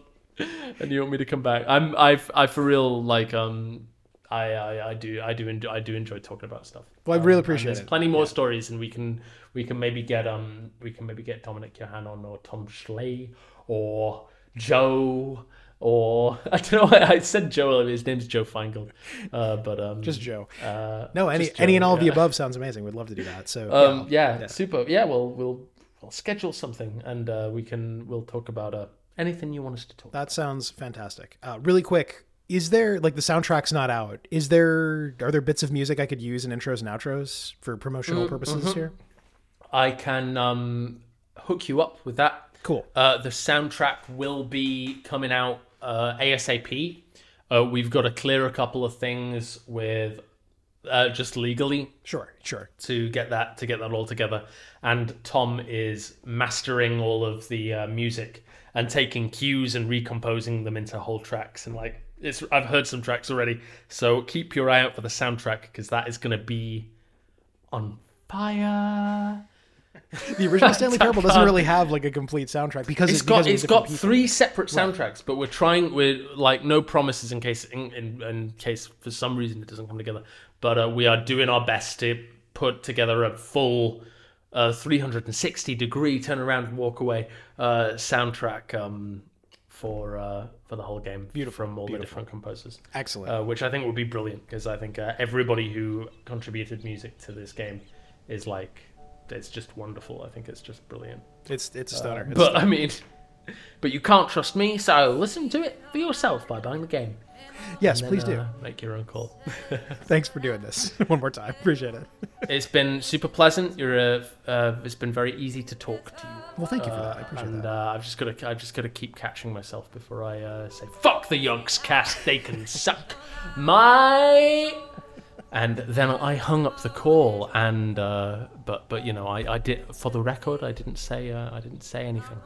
and you want me to come back, I'm, I've, I for real like, um, I, I, I do, I do, enjoy, I do enjoy talking about stuff. Well, I really Um, appreciate There's it. plenty more stories, and we can, we can maybe get, um, we can maybe get Dominik Johann on, or Tom Schley, or Joe. Or I don't know. I said Joe. His name's Joe Feingold, uh, but um, Just Joe. uh, No, any just any and all of the above sounds amazing. We'd love to do that. So Um, yeah. yeah, super. Yeah, well, we'll we'll schedule something, and uh, we can we'll talk about uh, anything you want us to talk. That sounds fantastic. Uh, really quick, is there like the soundtrack's not out? Is there are there bits of music I could use in intros and outros for promotional purposes here? I can um, hook you up with that. Cool. Uh, the soundtrack will be coming out uh, ASAP. Uh, we've got to clear a couple of things with uh, just legally Sure, sure. to get that to get that all together. And Tom is mastering all of the uh, music and taking cues and recomposing them into whole tracks. And like it's, I've heard some tracks already, so keep your eye out for the soundtrack because that is going to be on fire. The original Stanley Parable doesn't really have like a complete soundtrack because It's it, got because it's got three separate soundtracks, but we're trying with like no promises in case in, in, in case for some reason it doesn't come together. But uh, we are doing our best to put together a full uh, 360 degree turn around and walk away uh, soundtrack um, for uh, for the whole game. Beautiful from all the different composers, excellent. uh, which I think would be brilliant because I think uh, everybody who contributed music to this game is like it's just wonderful. I think it's just brilliant. it's it's a stunner. It's a But I mean, but you can't trust me, so listen to it for yourself by buying the game. yes, Then, please do. uh, make your own call. Thanks for doing this one more time. Appreciate it. it's been super pleasant. You're a. Uh, it's been very easy to talk to you. Well, thank you for Uh, that. I appreciate and that. uh, I've just got to. I've just got to keep catching myself before I uh, say "fuck the Yonks cast." They can suck my. And then I hung up the call, and uh, but but you know I, I did for the record I didn't say uh, I didn't say anything.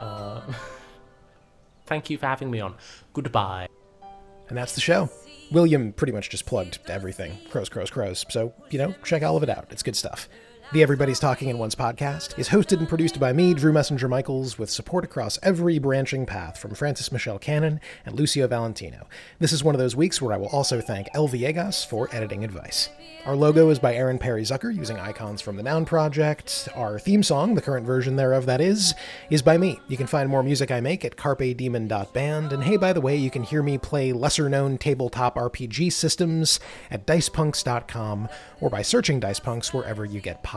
Uh, thank you for having me on. Goodbye. And that's the show. William pretty much just plugged everything. Crows, crows, crows. So, you know, check all of it out. It's good stuff. The Everybody's Talking in Once podcast is hosted and produced by me, Drew Messinger Michaels, with support across every branching path from Francis Michelle Cannon and Lucio Valentino. This is one of those weeks where I will also thank El Viegas for editing advice. Our logo is by Aaron Perry Zucker using icons from the Noun Project. Our theme song, the current version thereof that is, is by me. You can find more music I make at carpedemon.band. And hey, by the way, you can hear me play lesser known tabletop RPG systems at dicepunks.com or by searching Dicepunks wherever you get podcasts.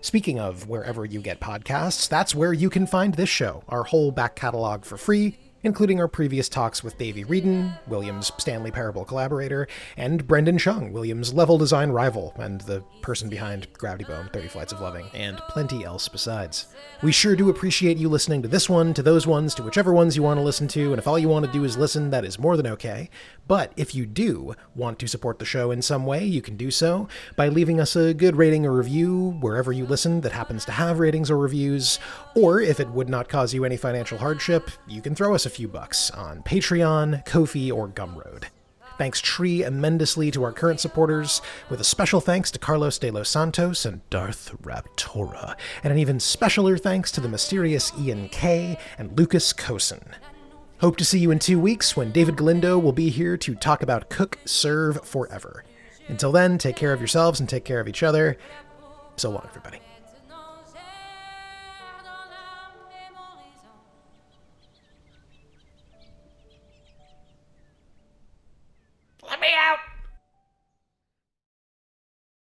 Speaking of wherever you get podcasts, that's where you can find this show, our whole back catalog for free, including our previous talks with Davey Wreden, Williams' Stanley Parable collaborator, and Brendon Chung, Williams' level design rival, and the person behind Gravity Bone, 30 Flights of Loving, and plenty else besides. We sure do appreciate you listening to this one, to those ones, to whichever ones you want to listen to, and if all you want to do is listen, that is more than okay. But if you do want to support the show in some way, you can do so by leaving us a good rating or review wherever you listen that happens to have ratings or reviews, or if it would not cause you any financial hardship, you can throw us a few bucks on Patreon, Ko-fi, or Gumroad. Thanks tremendously to our current supporters, with a special thanks to Carlos de los Santos and Darth Raptora, and an even specialer thanks to the mysterious Ian K and Lucas Cosin. Hope to see you in two weeks when David Galindo will be here to talk about Cook Serve Forever. Until then, take care of yourselves and take care of each other. So long, everybody. let me out!